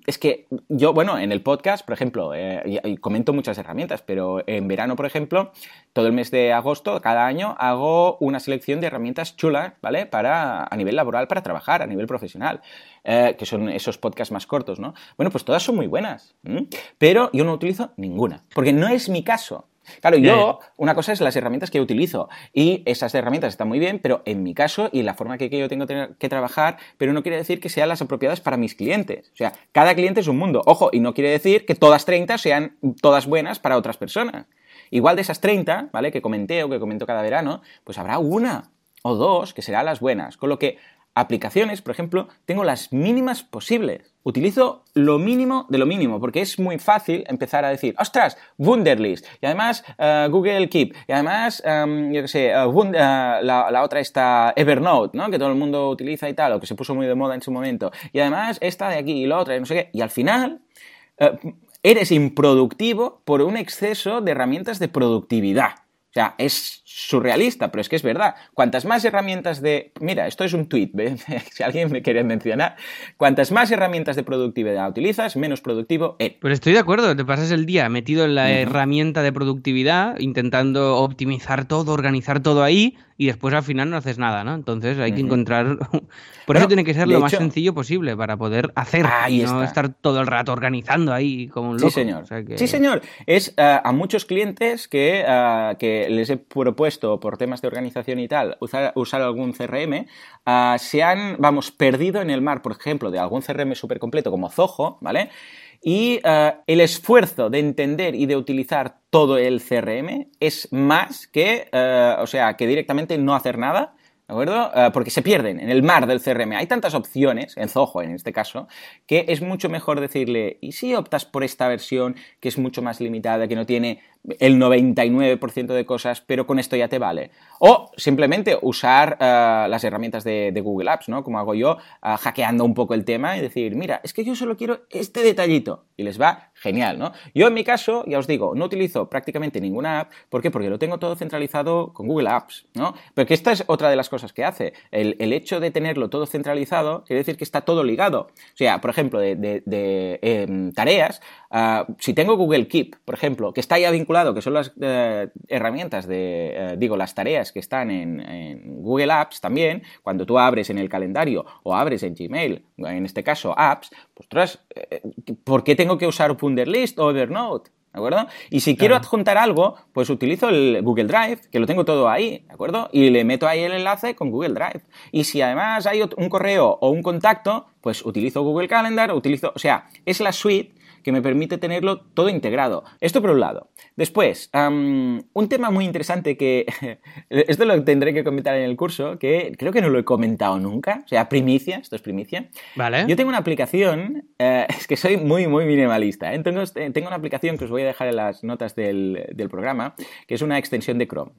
es que yo, bueno, en el podcast, por ejemplo, eh, y- y comento muchas herramientas, pero en verano, por ejemplo, todo el mes de agosto, cada año, hago una selección de herramientas chulas, ¿vale? Para, a nivel laboral, para trabajar, a nivel profesional, eh, que son esos podcasts más cortos, ¿no? Bueno, pues todas son muy buenas, ¿m? pero yo no utilizo ninguna, porque no es mi caso. Claro, yo, una cosa es las herramientas que utilizo y esas herramientas están muy bien, pero en mi caso y la forma que, que yo tengo tener- que trabajar, pero no quiere decir que sean las apropiadas para mis clientes. O sea, cada cliente es un mundo. Ojo, y no quiere decir que todas 30 sean todas buenas para otras personas. Igual de esas 30, ¿vale? Que comenté o que comento cada verano, pues habrá una o dos que serán las buenas. Con lo que aplicaciones, por ejemplo, tengo las mínimas posibles. Utilizo lo mínimo de lo mínimo, porque es muy fácil empezar a decir, ostras, Wunderlist, y además eh, Google Keep, y además, em, yo qué sé, eh, eh, la, la otra está Evernote, ¿no? Que todo el mundo utiliza y tal, o que se puso muy de moda en su momento, y además esta de aquí y la otra, y no sé qué, y al final eres improductivo por un exceso de herramientas de productividad. O sea, es surrealista, pero es que es verdad. Cuantas más herramientas de... Mira, esto es un tweet, ¿ves? si alguien me quiere mencionar. Cuantas más herramientas de productividad utilizas, menos productivo eres. Pues estoy de acuerdo, te pasas el día metido en la herramienta de productividad, intentando optimizar todo, organizar todo ahí, y después al final no haces nada, ¿no? Entonces hay que encontrar... Por Bueno, eso tiene que ser lo más hecho- sencillo posible para poder hacer Ahí y no está. estar todo el rato organizando ahí como un loco. Sí, señor. O sea que- Sí, señor. Es eh, a muchos clientes que, eh, que les he propuesto por temas de organización y tal usar, algún CRM, eh, se han, vamos, perdido en el mar, por ejemplo, de algún CRM súper completo como Zoho, ¿vale? Y eh, el esfuerzo de entender y de utilizar todo el CRM es más que, eh, o sea, que directamente no hacer nada. ¿De acuerdo? Porque se pierden en el mar del CRM. Hay tantas opciones, en Zoho en este caso, que es mucho mejor decirle, ¿y si optas por esta versión que es mucho más limitada, que no tiene el 99% de cosas, pero con esto ya te vale? O simplemente usar eh, las herramientas de, Google Apps, ¿no? Como hago yo, eh, hackeando un poco el tema y decir, mira, es que yo solo quiero este detallito. Y les va genial, ¿no? Yo en mi caso, ya os digo, no utilizo prácticamente ninguna app. ¿Por qué? Porque lo tengo todo centralizado con Google Apps, ¿no? Porque esta es otra de las cosas que hace. El, el hecho de tenerlo todo centralizado quiere decir que está todo ligado. O sea, por ejemplo, de, em, tareas, ah, si tengo Google Keep, por ejemplo, que está ya vinculado, que son las eh, herramientas de, eh, digo, las tareas que están en, en Google Apps también, cuando tú abres en el calendario o abres en Gmail, en este caso apps, pues ostras, eh, ¿por qué tengo que usar Wunderlist o Evernote? ¿De acuerdo? Y si quiero adjuntar algo, pues utilizo el Google Drive, que lo tengo todo ahí, ¿de acuerdo? Y le meto ahí el enlace con Google Drive. Y si además hay un correo o un contacto, pues utilizo Google Calendar, utilizo, o sea, es la suite que me permite tenerlo todo integrado. Esto por un lado. Después, un tema muy interesante que esto lo tendré que comentar en el curso, que creo que no lo he comentado nunca, o sea, primicia, esto es primicia. Vale. Yo tengo una aplicación, eh, es que soy muy, muy minimalista, ¿eh? tengo, tengo, una aplicación que os voy a dejar en las notas del, del programa, que es una extensión de Chrome.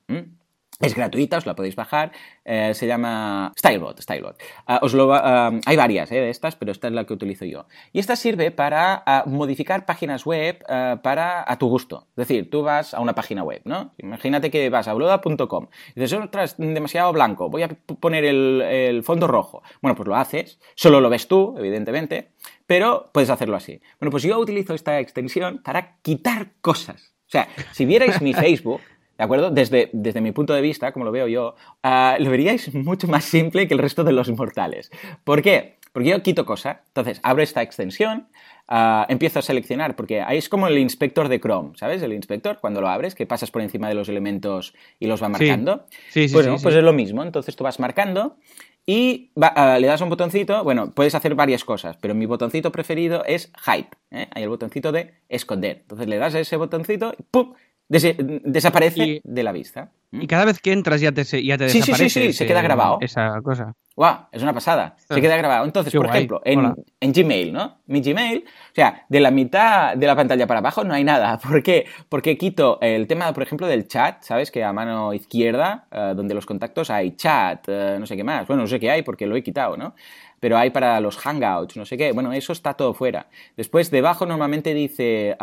Es gratuita, os la podéis bajar. Eh, se llama Stylebot. Stylebot. Ah, os lo, ah, hay varias eh, de estas, pero esta es la que utilizo yo. Y esta sirve para ah, modificar páginas web para a tu gusto. Es decir, tú vas a una página web, ¿no? Imagínate que vas a bloda.com y dices, ostras, demasiado blanco, voy a poner el, el fondo rojo. Bueno, pues lo haces, solo lo ves tú, evidentemente, pero puedes hacerlo así. Bueno, pues yo utilizo esta extensión para quitar cosas. O sea, si vierais mi Facebook, ¿De acuerdo? Desde, desde mi punto de vista, como lo veo yo, uh, lo veríais mucho más simple que el resto de los mortales. ¿Por qué? Porque yo quito cosas. Entonces, abro esta extensión, uh, empiezo a seleccionar, porque ahí es como el inspector de Chrome, ¿sabes? El inspector, cuando lo abres, que pasas por encima de los elementos y los va marcando. Sí, sí, pues, sí, pues es lo mismo. Entonces tú vas marcando y va, uh, le das un botoncito, bueno, puedes hacer varias cosas, pero mi botoncito preferido es Hide. ¿eh? Hay el botoncito de esconder. Entonces le das a ese botoncito y ¡pum! Desaparece de la vista. Y cada vez que entras ya te, ya te sí, desaparece. Sí, sí, sí, se queda grabado. Esa cosa. ¡Guau! Es una pasada. Se queda grabado. Entonces, por ejemplo, en, en, Gmail, ¿no? Mi Gmail, o sea, de la mitad de la pantalla para abajo no hay nada. ¿Por qué? Porque quito el tema, por ejemplo, del chat, ¿sabes? Que a mano izquierda, uh, donde los contactos hay chat, uh, no sé qué más. Bueno, no sé qué hay porque lo he quitado, ¿no? Pero hay para los hangouts, no sé qué. Bueno, eso está todo fuera. Después, debajo normalmente dice,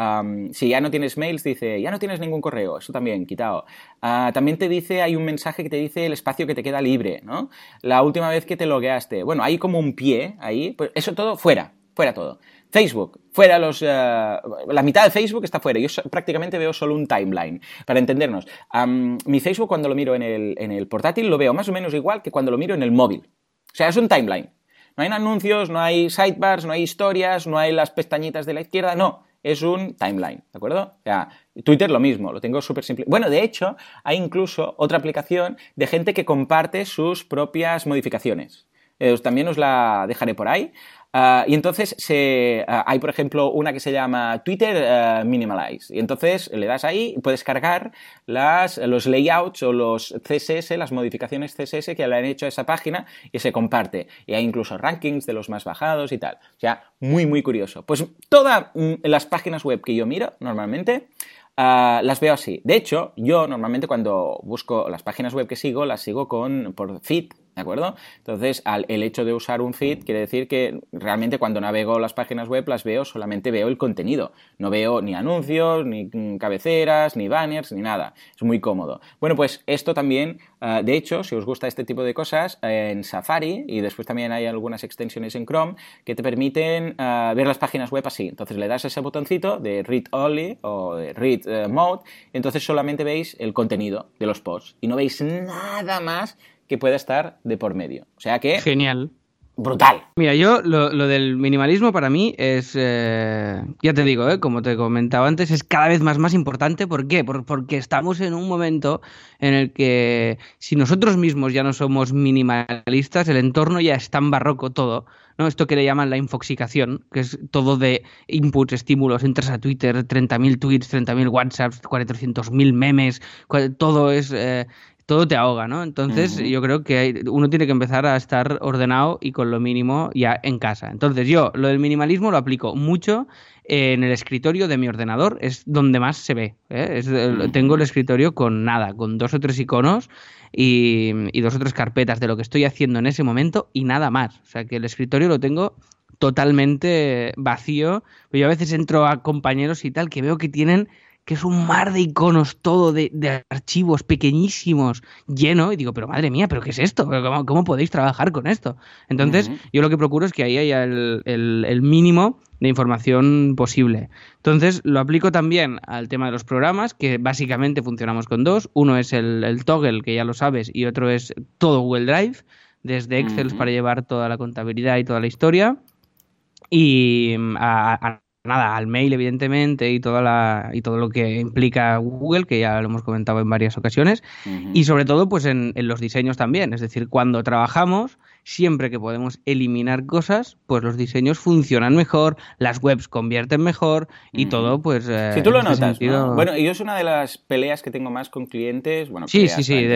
si ya no tienes mails, dice, ya no tienes ningún correo, eso también, quitado. Uh, también te dice, hay un mensaje que te dice el espacio que te queda libre, ¿no? La última vez que te logueaste. Bueno, hay como un pie ahí, pues eso todo fuera, fuera todo. Facebook, fuera los... Uh, la mitad de Facebook está fuera. Yo prácticamente veo solo un timeline, para entendernos. Mi Facebook cuando lo miro en el, en el portátil lo veo más o menos igual que cuando lo miro en el móvil. O sea, es un timeline. No hay anuncios, no hay sidebars, no hay historias, no hay las pestañitas de la izquierda, no. Es un timeline, ¿de acuerdo? O sea, Twitter lo mismo, lo tengo súper simple. Bueno, de hecho, hay incluso otra aplicación de gente que comparte sus propias modificaciones. Eh, también os la dejaré por ahí. Uh, y entonces se, uh, hay, por ejemplo, una que se llama Twitter uh, Minimalize. Y entonces le das ahí y puedes cargar las, los layouts o los CSS, las modificaciones CSS que le han hecho a esa página y se comparte. Y hay incluso rankings de los más bajados y tal. O sea, muy, muy curioso. Pues todas mm, las páginas web que yo miro normalmente las veo así. De hecho, yo normalmente cuando busco las páginas web que sigo, las sigo con, por feed, ¿De acuerdo? Entonces, al, el hecho de usar un feed quiere decir que realmente cuando navego las páginas web las veo, solamente veo el contenido. No veo ni anuncios, ni cabeceras, ni banners, ni nada. Es muy cómodo. Bueno, pues esto también, uh, de hecho, si os gusta este tipo de cosas, en Safari y después también hay algunas extensiones en Chrome que te permiten uh, ver las páginas web así. Entonces le das ese botoncito de Read Only o de Read uh, Mode, entonces solamente veis el contenido de los posts y no veis nada más que pueda estar de por medio. O sea que... Genial. Brutal. Mira, yo lo, lo del minimalismo para mí es, eh, ya te digo, eh, como te comentaba antes, es cada vez más, más importante. ¿Por qué? Por, porque estamos en un momento en el que si nosotros mismos ya no somos minimalistas, el entorno ya es tan barroco todo. ¿no? Esto que le llaman la infoxicación, que es todo de inputs, estímulos, entras a Twitter, 30.000 tweets, 30.000 WhatsApps, 400.000 memes, todo es eh, todo te ahoga, ¿no? Entonces yo creo que uno tiene que empezar a estar ordenado y con lo mínimo ya en casa. Entonces yo lo del minimalismo lo aplico mucho en el escritorio de mi ordenador, es donde más se ve. ¿eh? tengo el escritorio con nada, con dos o tres iconos y, y dos o tres carpetas de lo que estoy haciendo en ese momento y nada más. O sea que el escritorio lo tengo totalmente vacío. Yo a veces entro a compañeros y tal que veo que tienen que es un mar de iconos, todo de, archivos pequeñísimos, lleno, y digo, pero madre mía, ¿pero qué es esto? ¿Cómo, cómo podéis trabajar con esto? Entonces, yo lo que procuro es que ahí haya el, mínimo de información posible. Entonces, lo aplico también al tema de los programas, que básicamente funcionamos con dos. Uno es el, toggle, que ya lo sabes, y otro es todo Google Drive, desde Excel para llevar toda la contabilidad y toda la historia. Y a nada, al mail, evidentemente, y, toda la, y todo lo que implica Google, que ya lo hemos comentado en varias ocasiones, y sobre todo, pues en, en los diseños también. Es decir, cuando trabajamos, siempre que podemos eliminar cosas, pues los diseños funcionan mejor, las webs convierten mejor y todo, pues. Eh, si tú lo notas. Bueno, yo es una de las peleas que tengo más con clientes. Bueno, sí, sí, sí.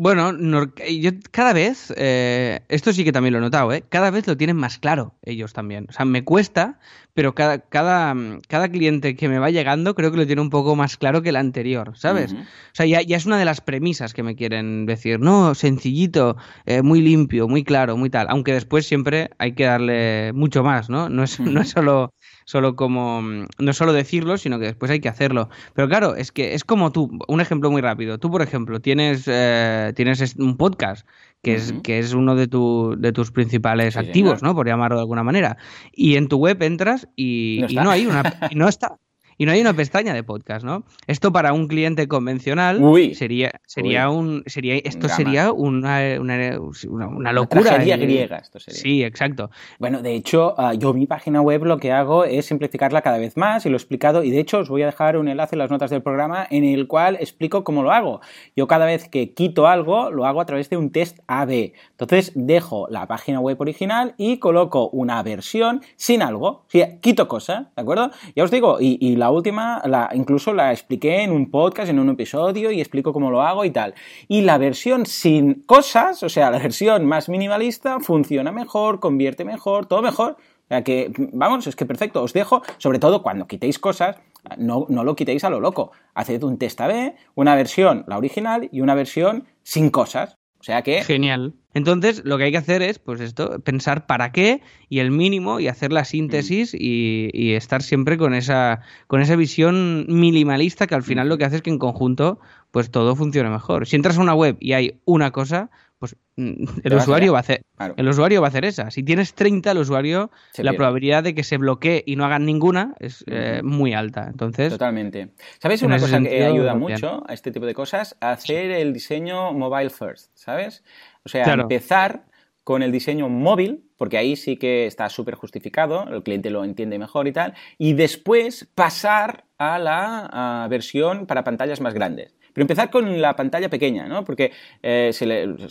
Bueno, yo cada vez, eh, esto sí que también lo he notado, ¿eh? cada vez lo tienen más claro ellos también. O sea, me cuesta, pero cada, cada, cada cliente que me va llegando creo que lo tiene un poco más claro que el anterior, ¿sabes? O sea, ya, es una de las premisas que me quieren decir, no, sencillito, eh, muy limpio, muy claro, muy tal. Aunque después siempre hay que darle mucho más, ¿no? No es, no es solo solo como, mm, no solo decirlo, sino que después hay que hacerlo. Pero claro, es que es como tú, un ejemplo muy rápido. Tú, por ejemplo, tienes, eh, tienes un podcast que es, que es uno de, tu, de tus principales activos, ¿no? Por llamarlo de alguna manera. Y en tu web entras y no, y no hay una... Y no está y no hay una pestaña de podcast, ¿no? Esto para un cliente convencional sería sería un sería esto sería una, una, una, locura. Una griega esto sería. Sí, exacto. Bueno, de hecho, ah, yo mi página web lo que hago es simplificarla cada vez más y lo he explicado y de hecho os voy a dejar un enlace en las notas del programa en el cual explico cómo lo hago. Yo cada vez que quito algo lo hago a través de un test AB. Entonces dejo la página web original y coloco una versión sin algo. O sea, quito cosas, ¿de acuerdo? Ya os digo, y, y la última, la, incluso la expliqué en un podcast, en un episodio, y explico cómo lo hago y tal. Y la versión sin cosas, o sea, la versión más minimalista, funciona mejor, convierte mejor, todo mejor. O sea que, vamos, es que perfecto. Os dejo, sobre todo cuando quitéis cosas, no, no lo quitéis a lo loco. Haced un test A-B, una versión, la original, y una versión sin cosas. O sea que... Genial. Entonces, lo que hay que hacer es, pues esto, pensar para qué y el mínimo y hacer la síntesis y, estar siempre con esa, con esa visión minimalista que al final lo que hace es que en conjunto, pues todo funcione mejor. Si entras a una web y hay una cosa, pues mm, el usuario va a hacer el usuario va a hacer esa. Si tienes 30, el usuario la probabilidad de que se bloquee y no hagan ninguna es eh, muy alta. Entonces, totalmente. ¿Sabes una cosa que ayuda mucho a este tipo de cosas? hacer el diseño mobile first, ¿sabes? O sea, empezar con el diseño móvil, porque ahí sí que está súper justificado, el cliente lo entiende mejor y tal, y después pasar a la versión para pantallas más grandes. Pero empezar con la pantalla pequeña, ¿no? Porque eh, se,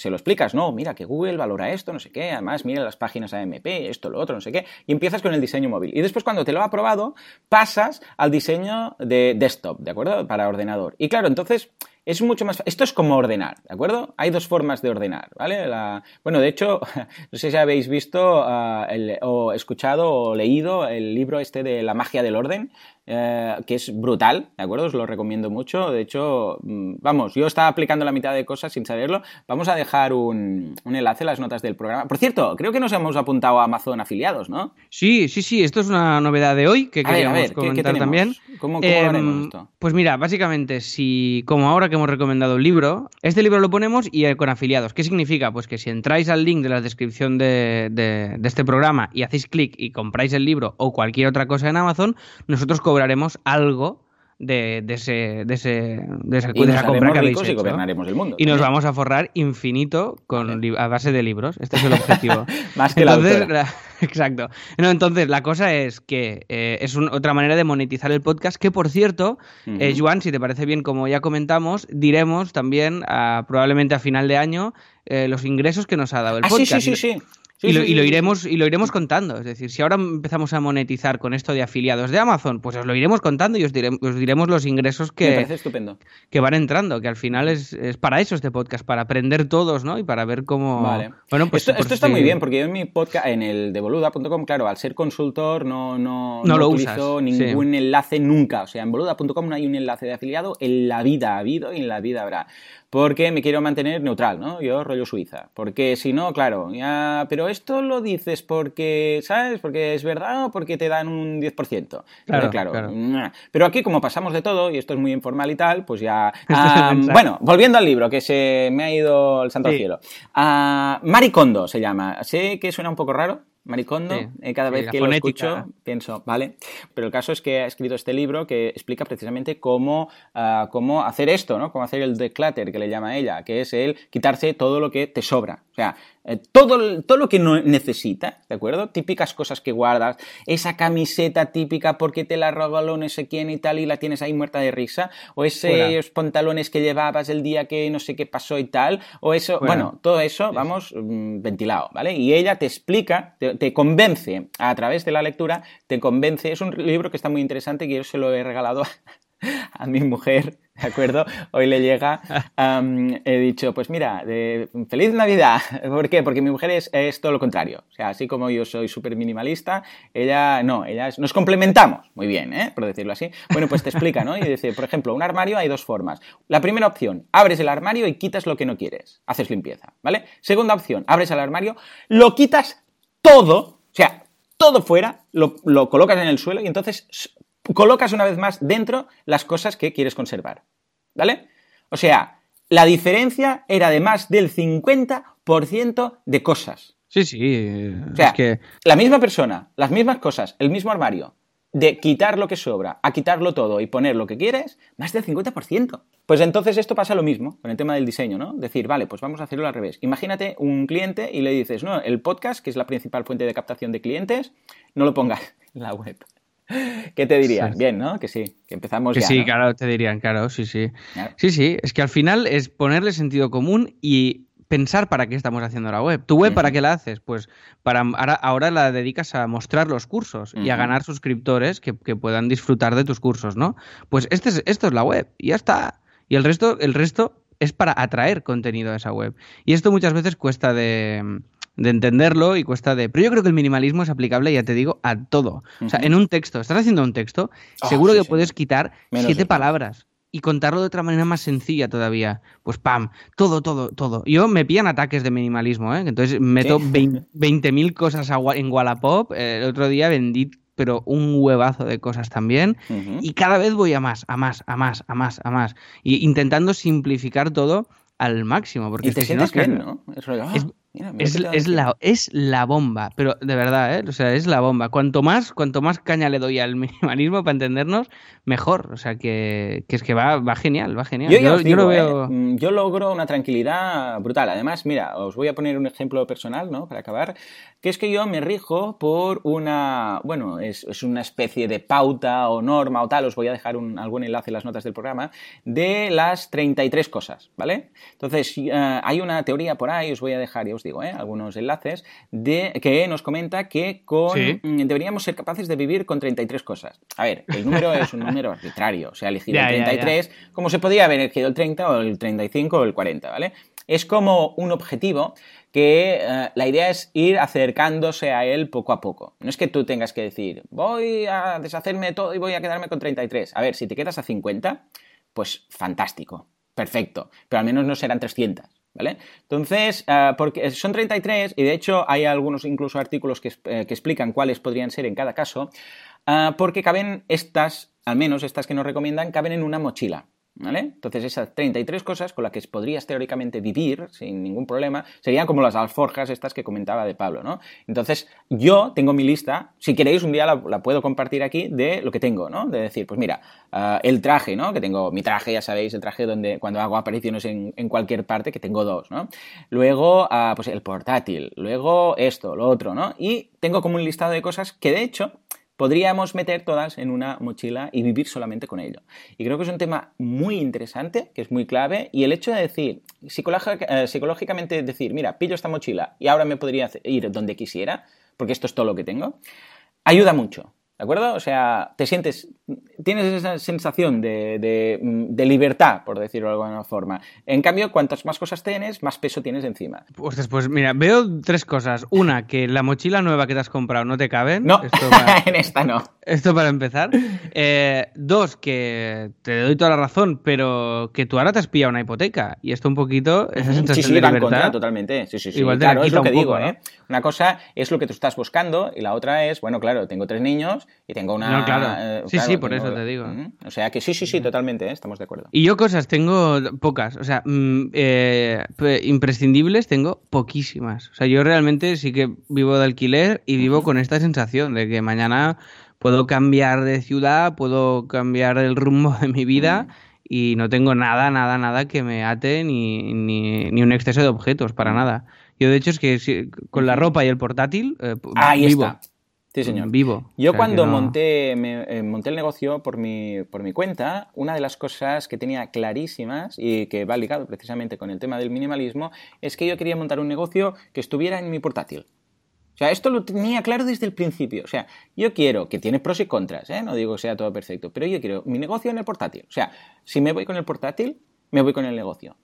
lo explicas, no, mira que Google valora esto, no sé qué, además mira las páginas AMP, esto, lo otro, no sé qué, y empiezas con el diseño móvil. Y después cuando te lo ha aprobado, pasas al diseño de desktop, ¿de acuerdo? Para ordenador. Y claro, entonces es mucho más... Esto es como ordenar, ¿de acuerdo? Hay dos formas de ordenar, ¿vale? Bueno, de hecho, no sé si habéis visto ah, o escuchado o leído el libro este de La magia del orden, eh, que es brutal, ¿de acuerdo? Os lo recomiendo mucho. De hecho, mm, vamos, yo estaba aplicando la mitad de cosas sin saberlo. Vamos a dejar un, enlace en las notas del programa. Por cierto, creo que nos hemos apuntado a Amazon afiliados, ¿no? Sí, sí, sí. Esto es una novedad de hoy que queríamos comentar también. ¿Cómo, cómo em, esto? Pues mira, básicamente, si como ahora que hemos recomendado el libro, este libro lo ponemos y con afiliados. ¿Qué significa? Pues que si entráis al link de la descripción de, de este programa y hacéis clic y compráis el libro o cualquier otra cosa en Amazon, nosotros cobraremos algo de, de, ese, de, ese, de esa, compra que habéis hecho. Y gobernaremos el mundo. Y nos vamos a forrar infinito con, a base de libros. Este es el objetivo. Más que entonces, la Exacto. No, entonces, la cosa es que eh, es otra manera de monetizar el podcast, que por cierto, eh, Juan, si te parece bien, como ya comentamos, diremos también probablemente a final de año eh, los ingresos que nos ha dado el podcast. Ah, sí, sí, sí, sí y, lo, iremos, y lo iremos contando. Es decir, si ahora empezamos a monetizar con esto de afiliados de Amazon, pues os lo iremos contando y os, os diremos los ingresos que, que van entrando, que al final es, para eso este podcast, para aprender todos, ¿no? Y para ver cómo... Vale. Bueno, pues, esto, está muy bien, porque yo en mi podcast, en el de boluda.com, claro, al ser consultor no, no, no, lo utilizo ningún enlace nunca. O sea, en boluda.com no hay un enlace de afiliado, en la vida ha habido y en la vida habrá porque me quiero mantener neutral, ¿no? Yo rollo Suiza. Porque si no, claro, ya, pero esto lo dices porque, ¿sabes? Porque es verdad o porque te dan un 10%. Claro, claro. Pero aquí, como pasamos de todo, y esto es muy informal y tal, pues ya... bueno, volviendo al libro, que se me ha ido el santo cielo. Uh, Maricondo se llama. Sé que suena un poco raro, Maricondo, eh, cada vez que lo escucho pienso, vale, pero el caso es que ha escrito este libro que explica precisamente cómo, ah, cómo hacer esto, ¿no? Cómo hacer el declutter, que le llama ella, que es el quitarse todo lo que te sobra. O sea, eh, todo, todo lo que no necesita, ¿de acuerdo? Típicas cosas que guardas, esa camiseta típica porque te la regaló no sé quién y tal y la tienes ahí muerta de risa, o esos pantalones que llevabas el día que no sé qué pasó y tal, o eso, bueno, todo eso, vamos, mm, ventilado, ¿vale? Y ella te explica, te, convence a través de la lectura, te convence, es un libro que está muy interesante que yo se lo he regalado a mi mujer ¿de acuerdo? Hoy le llega, he dicho, pues mira, feliz Navidad. ¿Por qué? Porque mi mujer es, todo lo contrario. O sea, así como yo soy súper minimalista, ella no, ella nos complementamos muy bien, ¿eh? Por decirlo así. Bueno, pues te explica, ¿no? Y dice, por ejemplo, un armario hay dos formas. La primera opción, abres el armario y quitas lo que no quieres. Haces limpieza, ¿vale? Segunda opción, abres el armario, lo quitas todo, o sea, todo fuera, lo, lo colocas en el suelo y entonces colocas una vez más dentro las cosas que quieres conservar. ¿Vale? O sea, la diferencia era de más del 50% de cosas. Sí, sí. O sea, que... la misma persona, las mismas cosas, el mismo armario, de quitar lo que sobra a quitarlo todo y poner lo que quieres, más del 50%. Pues entonces esto pasa lo mismo con el tema del diseño, ¿no? Decir, vale, pues vamos a hacerlo al revés. Imagínate un cliente y le dices, no, el podcast, que es la principal fuente de captación de clientes, no lo pongas en la web. ¿Qué te dirían? Bien, ¿no? Que sí, que empezamos que ya. Sí, claro, te dirían, claro, sí, sí. Sí, sí, es que al final es ponerle sentido común y pensar para qué estamos haciendo la web. ¿Tu web para qué la haces? Pues para ahora, la dedicas a mostrar los cursos y a ganar suscriptores que, puedan disfrutar de tus cursos, ¿no? Pues este es, esto es la web y ya está. Y el resto, el resto es para atraer contenido a esa web. Y esto muchas veces cuesta de de entenderlo y cuesta de... Pero yo creo que el minimalismo es aplicable, ya te digo, a todo. O sea, en un texto, estás haciendo un texto, ah, seguro que puedes quitar siete palabras y contarlo de otra manera más sencilla todavía. Pues pam, todo, todo, todo. Yo me pillan ataques de minimalismo, ¿eh? Entonces meto 20.000 cosas en Wallapop. Eh, el otro día vendí pero un huevazo de cosas también. Y cada vez voy a más, a más, a más, a más, a más. Y intentando simplificar todo al máximo. Porque y te sientes bien, ¿no? es, la, es la bomba, pero de verdad, ¿eh? O sea, es la bomba. Cuanto más, cuanto más caña le doy al minimalismo para entendernos, mejor. O sea, que, es que va, va genial, va genial. Yo, lo veo... ¿eh? Mm, yo logro una tranquilidad brutal. Además, mira, os voy a poner un ejemplo personal, ¿no? Para acabar, que es que yo me rijo por una, bueno, es, una especie de pauta o norma o tal, os voy a dejar un, algún enlace en las notas del programa, de las 33 cosas, ¿vale? Entonces, eh, hay una teoría por ahí, os voy a dejar, y os digo, ¿eh? algunos enlaces, de, que nos comenta que con, mm, deberíamos ser capaces de vivir con 33 cosas. A ver, el número es un número arbitrario, o sea, elegir el 33, como se podría haber elegido el 30 o el 35 o el 40, ¿vale? Es como un objetivo que eh, la idea es ir acercándose a él poco a poco. No es que tú tengas que decir, voy a deshacerme de todo y voy a quedarme con 33. A ver, si te quedas a 50, pues fantástico, perfecto, pero al menos no serán 300. ¿Vale? Entonces, eh, porque son 33 y de hecho hay algunos incluso artículos que, eh, que explican cuáles podrían ser en cada caso, porque caben estas, al menos estas que nos recomiendan, caben en una mochila. ¿Vale? Entonces esas 33 cosas con las que podrías teóricamente vivir sin ningún problema serían como las alforjas estas que comentaba de Pablo, ¿no? Entonces yo tengo mi lista, si queréis un día la, puedo compartir aquí de lo que tengo, ¿no? De decir, pues mira, ah, el traje, ¿no? Que tengo mi traje, ya sabéis, el traje donde cuando hago apariciones en, cualquier parte, que tengo dos, ¿no? Luego, ah, pues el portátil, luego esto, lo otro, ¿no? Y tengo como un listado de cosas que de hecho podríamos meter todas en una mochila y vivir solamente con ello. Y creo que es un tema muy interesante, que es muy clave, y el hecho de decir, eh, psicológicamente decir, mira, pillo esta mochila y ahora me podría ir donde quisiera, porque esto es todo lo que tengo, ayuda mucho. ¿De acuerdo? O sea, te sientes, tienes esa sensación de, de, libertad, por decirlo de alguna forma. En cambio, cuantas más cosas tienes, más peso tienes encima. Pues, pues mira, veo tres cosas. Una, que la mochila nueva que te has comprado no te cabe. No, en esta no. Esto para empezar. Eh, dos, que te doy toda la razón, pero que tú ahora te has pillado una hipoteca. Y esto un poquito, esa sensación sí, sí, de libertad. Contra, totalmente. Sí, sí, sí. Igual claro, es lo que digo, ¿eh? Una cosa es lo que tú estás buscando y la otra es, bueno, claro, tengo tres niños y tengo una... claro. Eh, sí, sí, por eso te digo. O sea que sí, sí, sí, totalmente, ¿eh? estamos de acuerdo. Y yo cosas tengo pocas, o sea, mm, eh, imprescindibles tengo poquísimas. O sea, yo realmente sí que vivo de alquiler y vivo con esta sensación de que mañana puedo cambiar de ciudad, puedo cambiar el rumbo de mi vida. Y no tengo nada, nada, nada que me ate ni, ni, ni un exceso de objetos, para nada. Yo, de hecho, es que con la ropa y el portátil, eh, Ahí está. Sí, señor. Vivo. Yo cuando monté, eh, monté el negocio por mi, por mi cuenta, una de las cosas que tenía clarísimas y que va ligado precisamente con el tema del minimalismo es que yo quería montar un negocio que estuviera en mi portátil. O sea, esto lo tenía claro desde el principio. O sea, yo quiero, que tiene pros y contras, ¿eh? no digo que sea todo perfecto, pero yo quiero mi negocio en el portátil. O sea, si me voy con el portátil, me voy con el negocio.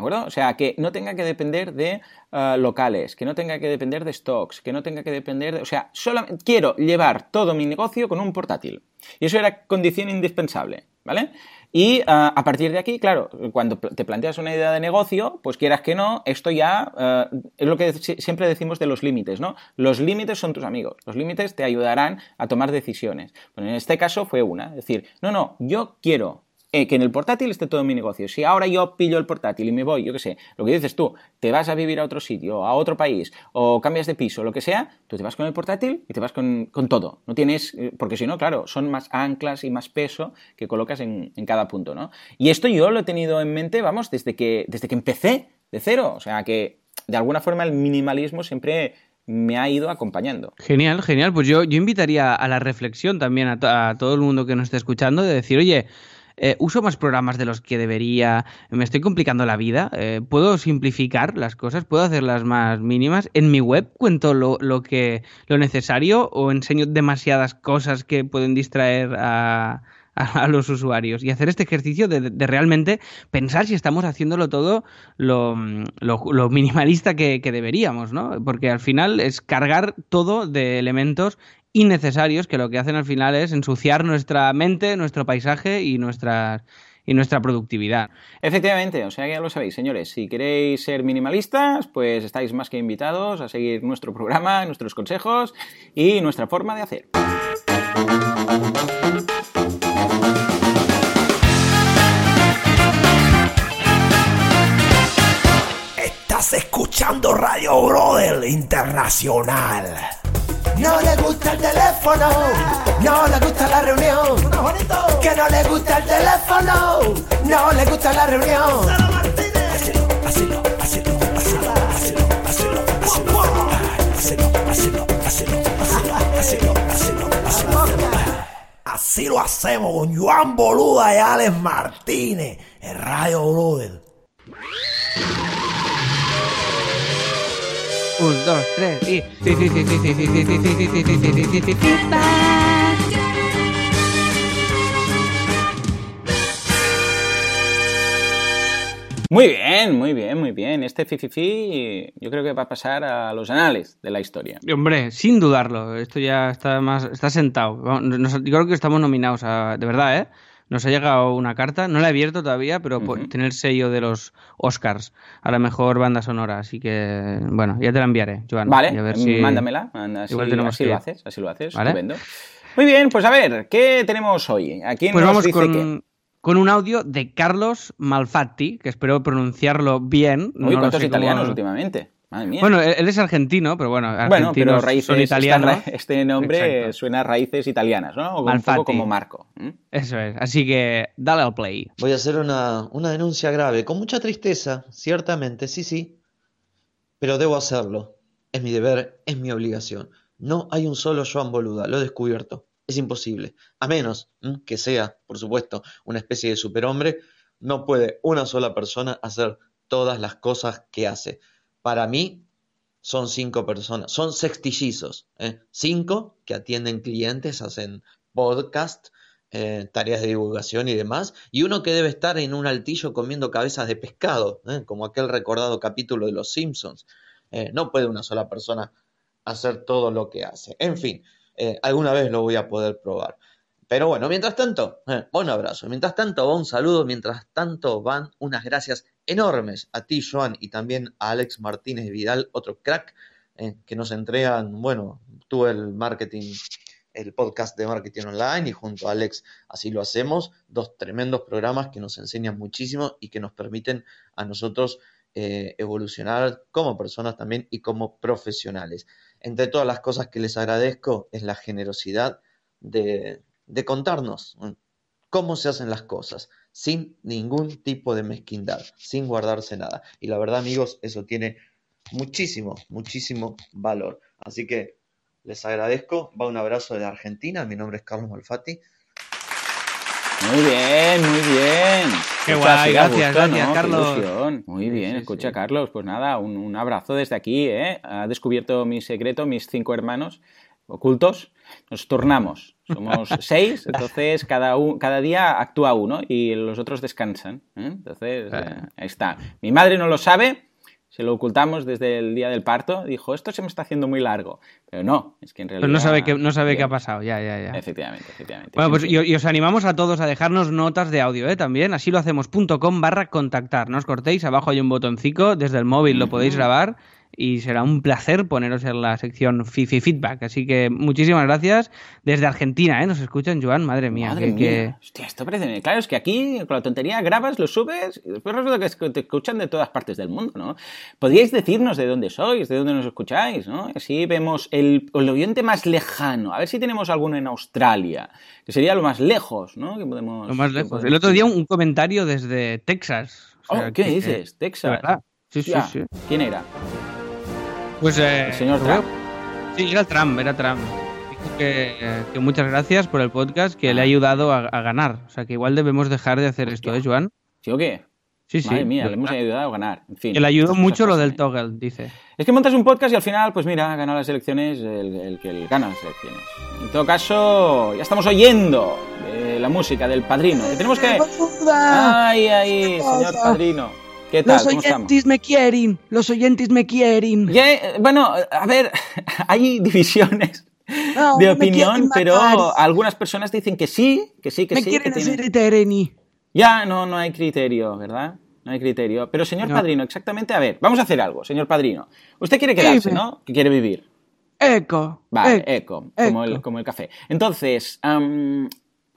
¿De acuerdo? O sea, que no tenga que depender de eh, locales, que no tenga que depender de stocks, que no tenga que depender de... O sea, solamente quiero llevar todo mi negocio con un portátil. Y eso era condición indispensable, ¿vale? Y ah, a partir de aquí, claro, cuando te planteas una idea de negocio, pues quieras que no, esto ya ah, es lo que siempre decimos de los límites, ¿no? Los límites son tus amigos, los límites te ayudarán a tomar decisiones. Bueno, en este caso fue una, es decir, no, no, yo quiero eh, que en el portátil esté todo mi negocio. Si ahora yo pillo el portátil y me voy, yo qué sé, lo que dices tú, te vas a vivir a otro sitio, a otro país, o cambias de piso, lo que sea, tú te vas con el portátil y te vas con, todo. No tienes, eh, porque si no, claro, son más anclas y más peso que colocas en, cada punto, ¿no? Y esto yo lo he tenido en mente, vamos, desde que, desde que empecé de cero. O sea que, de alguna forma, el minimalismo siempre me ha ido acompañando. Genial, genial. Pues yo, yo invitaría a la reflexión también a, a todo el mundo que nos esté escuchando de decir, oye, eh, uso más programas de los que debería, me estoy complicando la vida, eh, puedo simplificar las cosas, puedo hacerlas más mínimas. En mi web cuento lo, lo, que, lo necesario o enseño demasiadas cosas que pueden distraer a, a, los usuarios y hacer este ejercicio de, realmente pensar si estamos haciéndolo todo lo, lo, minimalista que, que, deberíamos, ¿no? Porque al final es cargar todo de elementos innecesarios que lo que hacen al final es ensuciar nuestra mente, nuestro paisaje y nuestra, y nuestra productividad. Efectivamente, o sea que ya lo sabéis, señores, si queréis ser minimalistas, pues estáis más que invitados a seguir nuestro programa, nuestros consejos y nuestra forma de hacer. Estás escuchando Radio Brother Internacional. No le gusta el teléfono, no le gusta la reunión. Que no le gusta el teléfono, no le gusta la reunión. Así lo hacemos con Juan Boluda y Alex Martínez en Radio Brother. Un, dos, tres y... Muy bien, muy bien, muy bien. Este Fififi yo creo que va a pasar a los anales de la historia. Hombre, sin dudarlo. Esto ya está más está sentado. Yo creo que estamos nominados a, de verdad, ¿eh? Nos ha llegado una carta, no la he abierto todavía, pero tiene el sello de los Oscars a la mejor banda sonora. Así que, bueno, ya te la enviaré, Joan. Vale, mándamela. así, lo haces, así lo haces. Muy bien, pues a ver, ¿qué tenemos hoy? Aquí pues vamos con, con un audio de Carlos Malfatti, que espero pronunciararlo bien. Uy, ¿cuántos italianos últimamente? Bueno, él es argentino, pero bueno, bueno pero raíces, son italianos. este nombre suena a raíces italianas, ¿no? Un poco como Marco. Eso es, así que dale al play. Voy a hacer una, una denuncia grave, con mucha tristeza, ciertamente, sí, sí, pero debo hacerlo. Es mi deber, es mi obligación. No hay un solo Joan Boluda, lo he descubierto. Es imposible. A menos que sea, por supuesto, una especie de superhombre, no puede una sola persona hacer todas las cosas que hace para mí son cinco personas, son sextillizos, ¿eh? cinco que atienden clientes, hacen podcast, eh, tareas de divulgación y demás, y uno que debe estar en un altillo comiendo cabezas de pescado, ¿eh? como aquel recordado capítulo de Los Simpsons. no puede una sola persona hacer todo lo que hace. En fin, alguna vez lo voy a poder probar. Pero bueno, mientras tanto, un abrazo. Mientras tanto, un saludo. Mientras tanto, van unas gracias enormes. A ti, Joan, y también a Alex Martínez Vidal, otro crack, eh, que nos entregan, bueno, tú el marketing, el podcast de marketing online y junto a Alex así lo hacemos, dos tremendos programas que nos enseñan muchísimo y que nos permiten a nosotros eh, evolucionar como personas también y como profesionales. Entre todas las cosas que les agradezco es la generosidad de, de contarnos cómo se hacen las cosas sin ningún tipo de mezquindad, sin guardarse nada. Y la verdad, amigos, eso tiene muchísimo, muchísimo valor. Así que les agradezco. Va un abrazo de Argentina. Mi nombre es Carlos Malfatti. Muy bien, muy bien. Qué guay, gracias, gracias, Carlos. Muy bien, escucha, Carlos. Pues nada, un, un, abrazo desde aquí, ¿eh? Ha descubierto mi secreto, mis cinco hermanos ocultos. Nos turnamos. Somos seis, entonces cada, cada día actúa uno y los otros descansan. ¿eh? Entonces, eh, ahí está. Mi madre no lo sabe, se lo ocultamos desde el día del parto, dijo, esto se me está haciendo muy largo. Pero no, es que en realidad... Pero no sabe, qué, no sabe qué ha pasado, ya, ya, ya. Efectivamente, efectivamente. Bueno, pues y, os animamos a todos a dejarnos notas de audio, ¿eh? También, así lo hacemos.com barra contactar. No os cortéis, abajo hay un botoncito, desde el móvil lo podéis grabar y será un placer poneros en la sección Fifi Feedback. Así que muchísimas gracias. Desde Argentina, ¿eh? Nos escuchan, Joan, madre mía. Madre mía. Hostia, esto parece... Claro, es que aquí con la tontería grabas, lo subes y después resulta que te escuchan de todas partes del mundo, ¿no? Podríais decirnos de dónde sois, de dónde nos escucháis, ¿no? Así vemos el, el oyente más lejano. A ver si tenemos alguno en Australia, que sería lo más lejos, ¿no? Que podemos, lo más lejos. El otro día un, comentario desde Texas. O sea, oh, ¿Qué dices? ¿Texas? Sí, sí, sí. ¿Quién era? Pues eh, el señor Trump. Sí, era Trump, era Trump. Dijo que, que, muchas gracias por el podcast, que le ha ayudado a, a, ganar. O sea, que igual debemos dejar de hacer esto, ¿eh, Joan? ¿Sí o qué? Sí, sí. Madre mía, le hemos ayudado a ganar. En fin, que le ayudó mucho lo del toggle, dice. Es que montas un podcast y al final, pues mira, gana las elecciones el, el que el gana las elecciones. En todo caso, ya estamos oyendo la música del padrino. Que tenemos que. ¡Ay, ay, señor padrino! ¿Qué tal? Los oyentes me quieren, los oyentes me quieren. Eh, bueno, a ver, hay divisiones no, de opinión, pero algunas personas dicen que sí, que sí, que me sí. Quieren que hacer tienen... Ya, no, no hay criterio, ¿verdad? No hay criterio. Pero, señor no. Padrino, exactamente, a ver, vamos a hacer algo, señor Padrino. Usted quiere quedarse, ¿no? Que quiere vivir. Eco. Vale, eco, eco como, el, como, el, café. Entonces, um,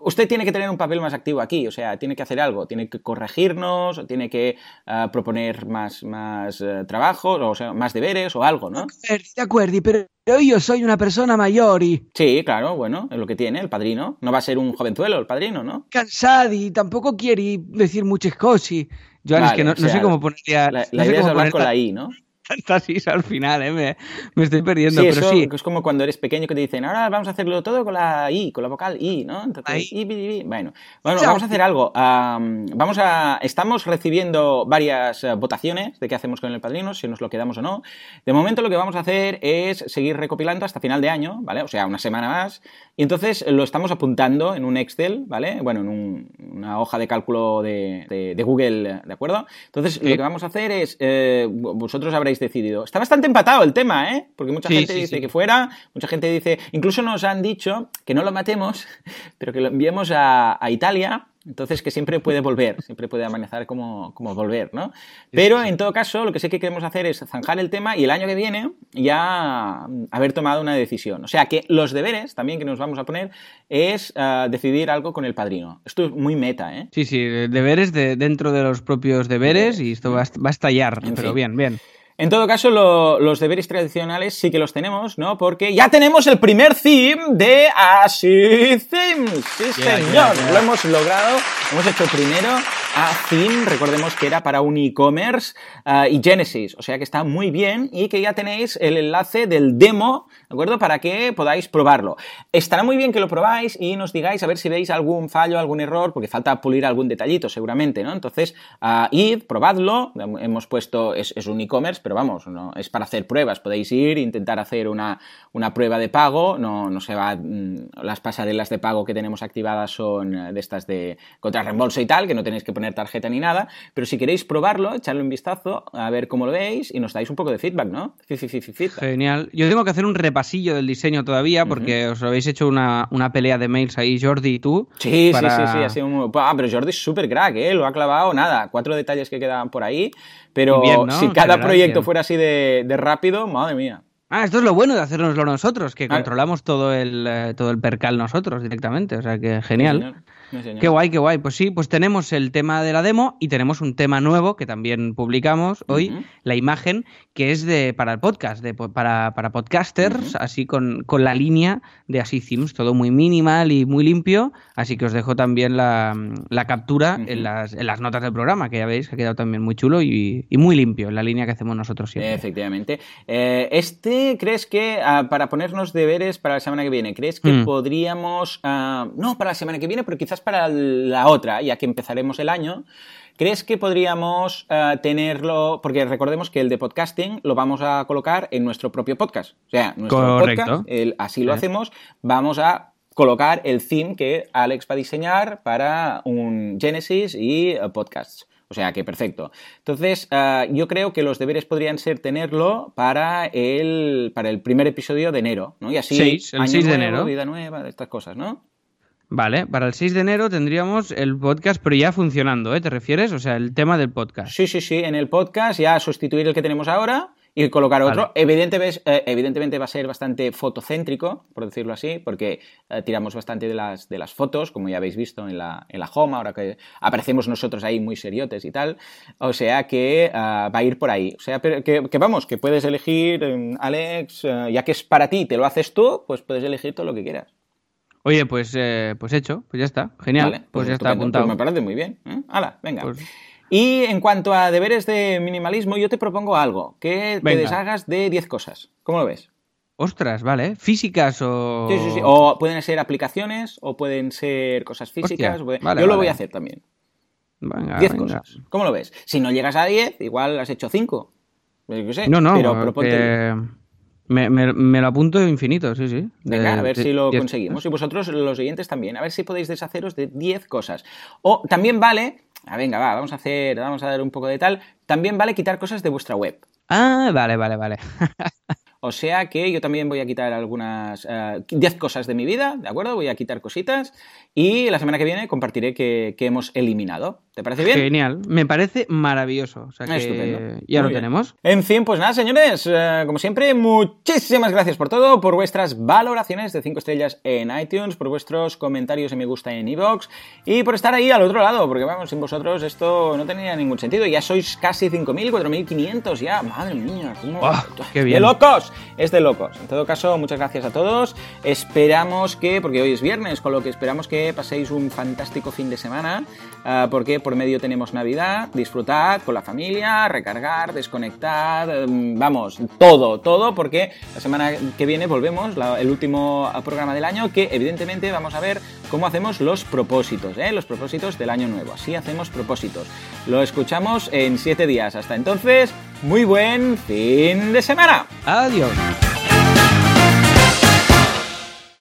usted tiene que tener un papel más activo aquí, o sea, tiene que hacer algo, tiene que corregirnos, o tiene que uh, proponer más, más uh, trabajos, o sea, más deberes o algo, ¿no? De acuerdo, pero yo soy una persona mayor y... Sí, claro, bueno, es lo que tiene el padrino. No va a ser un jovenzuelo el padrino, ¿no? Cansado y tampoco quiere decir muchas cosas. Joan, vale, es que no, o sea, no, sé cómo ponerle a... La, idea es hablar con la I, ¿no? Tantas is al final, ¿eh? Me, me estoy perdiendo, sí, pero eso sí. es como cuando eres pequeño que te dicen, ahora vamos a hacerlo todo con la I, con la vocal I, ¿no? Entonces, I, I. Bueno, bueno vamos a hacer algo. Um, vamos a, estamos recibiendo varias uh, votaciones de qué hacemos con el padrino, si nos lo quedamos o no. De momento lo que vamos a hacer es seguir recopilando hasta final de año, ¿vale? O sea, una semana más. Y entonces lo estamos apuntando en un Excel, ¿vale? Bueno, en un, una hoja de cálculo de, de, de, Google, ¿de acuerdo? Entonces, sí. lo que vamos a hacer es, eh, vosotros habréis decidido. Está bastante empatado el tema, ¿eh? Porque mucha Sí, gente sí, dice sí. que fuera, mucha gente dice, incluso nos han dicho que no lo matemos, pero que lo enviemos a, a Italia. Entonces, que siempre puede volver, siempre puede amanecer como, como volver, ¿no? Pero en todo caso, lo que sí que queremos hacer es zanjar el tema y el año que viene ya haber tomado una decisión. O sea, que los deberes también que nos vamos a poner es uh, decidir algo con el padrino. Esto es muy meta, ¿eh? Sí, sí, deberes de, dentro de los propios deberes y esto va a, va a estallar, En pero fin. bien, bien. En todo caso, lo, los deberes tradicionales sí que los tenemos, ¿no? Porque ya tenemos el primer theme de Así Themes. Sí, Yeah, señor. yeah, yeah. Lo hemos logrado. Hemos hecho primero a Theme. Recordemos que era para un e-commerce uh, y Genesis. O sea que está muy bien y que ya tenéis el enlace del demo, ¿de acuerdo? Para que podáis probarlo. Estará muy bien que lo probáis y nos digáis a ver si veis algún fallo, algún error, porque falta pulir algún detallito seguramente, ¿no? Entonces, uh, id, probadlo. Hemos puesto, es, un e-commerce, pero vamos, es para hacer pruebas. Podéis ir, intentar hacer una, una prueba de pago. No, no se va, mmm, las pasarelas de pago que tenemos activadas son eh, de estas de contra reembolso y tal, que no tenéis que poner tarjeta ni nada. Pero si queréis probarlo, echarle un vistazo, a ver cómo lo veis y nos dais un poco de feedback, ¿no? Feedback. Genial. Yo tengo que hacer un repasillo del diseño todavía porque uh -huh. os habéis hecho una, una, pelea de mails ahí, Jordi y tú. Sí, para... sí, sí, sí, ha sido muy... Ah, pero Jordi es súper crack, ¿eh? Lo ha clavado, nada, cuatro detalles que quedaban por ahí. Pero Bien, ¿no? si cada proyecto fuera así de, de rápido, madre mía. Ah, esto es lo bueno de hacernoslo nosotros, que ah. controlamos todo el, eh, todo el percal nosotros directamente, o sea que genial. Qué guay, qué guay. Pues sí, pues tenemos el tema de la demo y tenemos un tema nuevo que también publicamos hoy, la imagen, que es de para el podcast, de, para, para podcasters, así con, con, la línea de Así Themes, todo muy minimal y muy limpio. Así que os dejo también la, la captura en, las, en, las, notas del programa, que ya veis que ha quedado también muy chulo y, y muy limpio, la línea que hacemos nosotros siempre. Efectivamente. Eh, este, ¿crees que ah, para ponernos deberes para la semana que viene, crees que mm. podríamos, ah, no para la semana que viene, pero quizás para la otra, ya que empezaremos el año, ¿crees que podríamos ah, tenerlo, porque recordemos que el de podcasting lo vamos a colocar en nuestro propio podcast, o sea, nuestro podcast, así lo hacemos, vamos a colocar el theme que Alex va a diseñar para un Genesis y podcasts. O sea que perfecto. Entonces, ah, yo creo que los deberes podrían ser tenerlo para el, para el primer episodio de enero, ¿no? Y así, el 6 de enero. vida nueva, estas cosas, ¿no? Vale, para el 6 de enero tendríamos el podcast, pero ya funcionando, ¿eh? ¿Te refieres? O sea, el tema del podcast. Sí, sí, sí, en el podcast ya sustituir el que tenemos ahora y colocar otro. Evidentemente, eh, evidentemente va a ser bastante fotocéntrico, por decirlo así, porque eh, tiramos bastante de las, de las fotos, como ya habéis visto en la, en la home, ahora que aparecemos nosotros ahí muy seriotes y tal. O sea que eh, va a ir por ahí. O sea, que, que vamos, que puedes elegir, Alex, ya que es para ti, te lo haces tú, pues puedes elegir todo lo que quieras. Oye, pues, pues hecho, pues ya está, genial, pues, pues, ya está apuntado. Pues me parece muy bien. Hala, venga. Pues y en cuanto a deberes de minimalismo, yo te propongo algo, que te deshagas de 10 cosas. ¿Cómo lo ves? Ostras, vale. ¿Físicas o...? Sí, sí, sí. O pueden ser aplicaciones, o pueden ser cosas físicas. yo lo voy a hacer también. Venga, 10 cosas. ¿Cómo lo ves? Si no llegas a 10, igual has hecho 5. no, no, pero me, me, lo apunto infinito, sí, sí. Venga, a ver si lo conseguimos. Y vosotros, los siguientes también. A ver si podéis deshaceros de 10 cosas. O también vale ah, venga, va, vamos a hacer, vamos a dar un poco de tal. También vale quitar cosas de vuestra web. Ah, vale, vale, vale. O sea que yo también voy a quitar algunas 10 eh, cosas de mi vida, ¿de acuerdo? Voy a quitar cositas y la semana que viene compartiré que, hemos eliminado. ¿Te parece bien? Genial, me parece maravilloso. O sea que ya lo tenemos. En fin, pues nada, señores, eh, como siempre, muchísimas gracias por todo, por vuestras valoraciones de 5 estrellas en iTunes, por vuestros comentarios y me gusta en iVoox y por estar ahí al otro lado, porque vamos, sin vosotros esto no tenía ningún sentido. Ya sois casi 5.000, 4.500 ya, madre mía, cómo... ¡Qué bien! ¡Qué locos! es de locos. En todo caso, muchas gracias a todos. Esperamos que, porque hoy es viernes, con lo que esperamos que paséis un fantástico fin de semana, ah, porque por medio tenemos Navidad, disfrutad con la familia, recargar, desconectar, mm, vamos, todo, todo, porque la semana que viene volvemos, el último programa del año, que evidentemente vamos a ver cómo hacemos los propósitos, ¿eh? los propósitos del año nuevo. Así hacemos propósitos. Lo escuchamos en siete días. Hasta entonces, muy buen fin de semana. Adiós.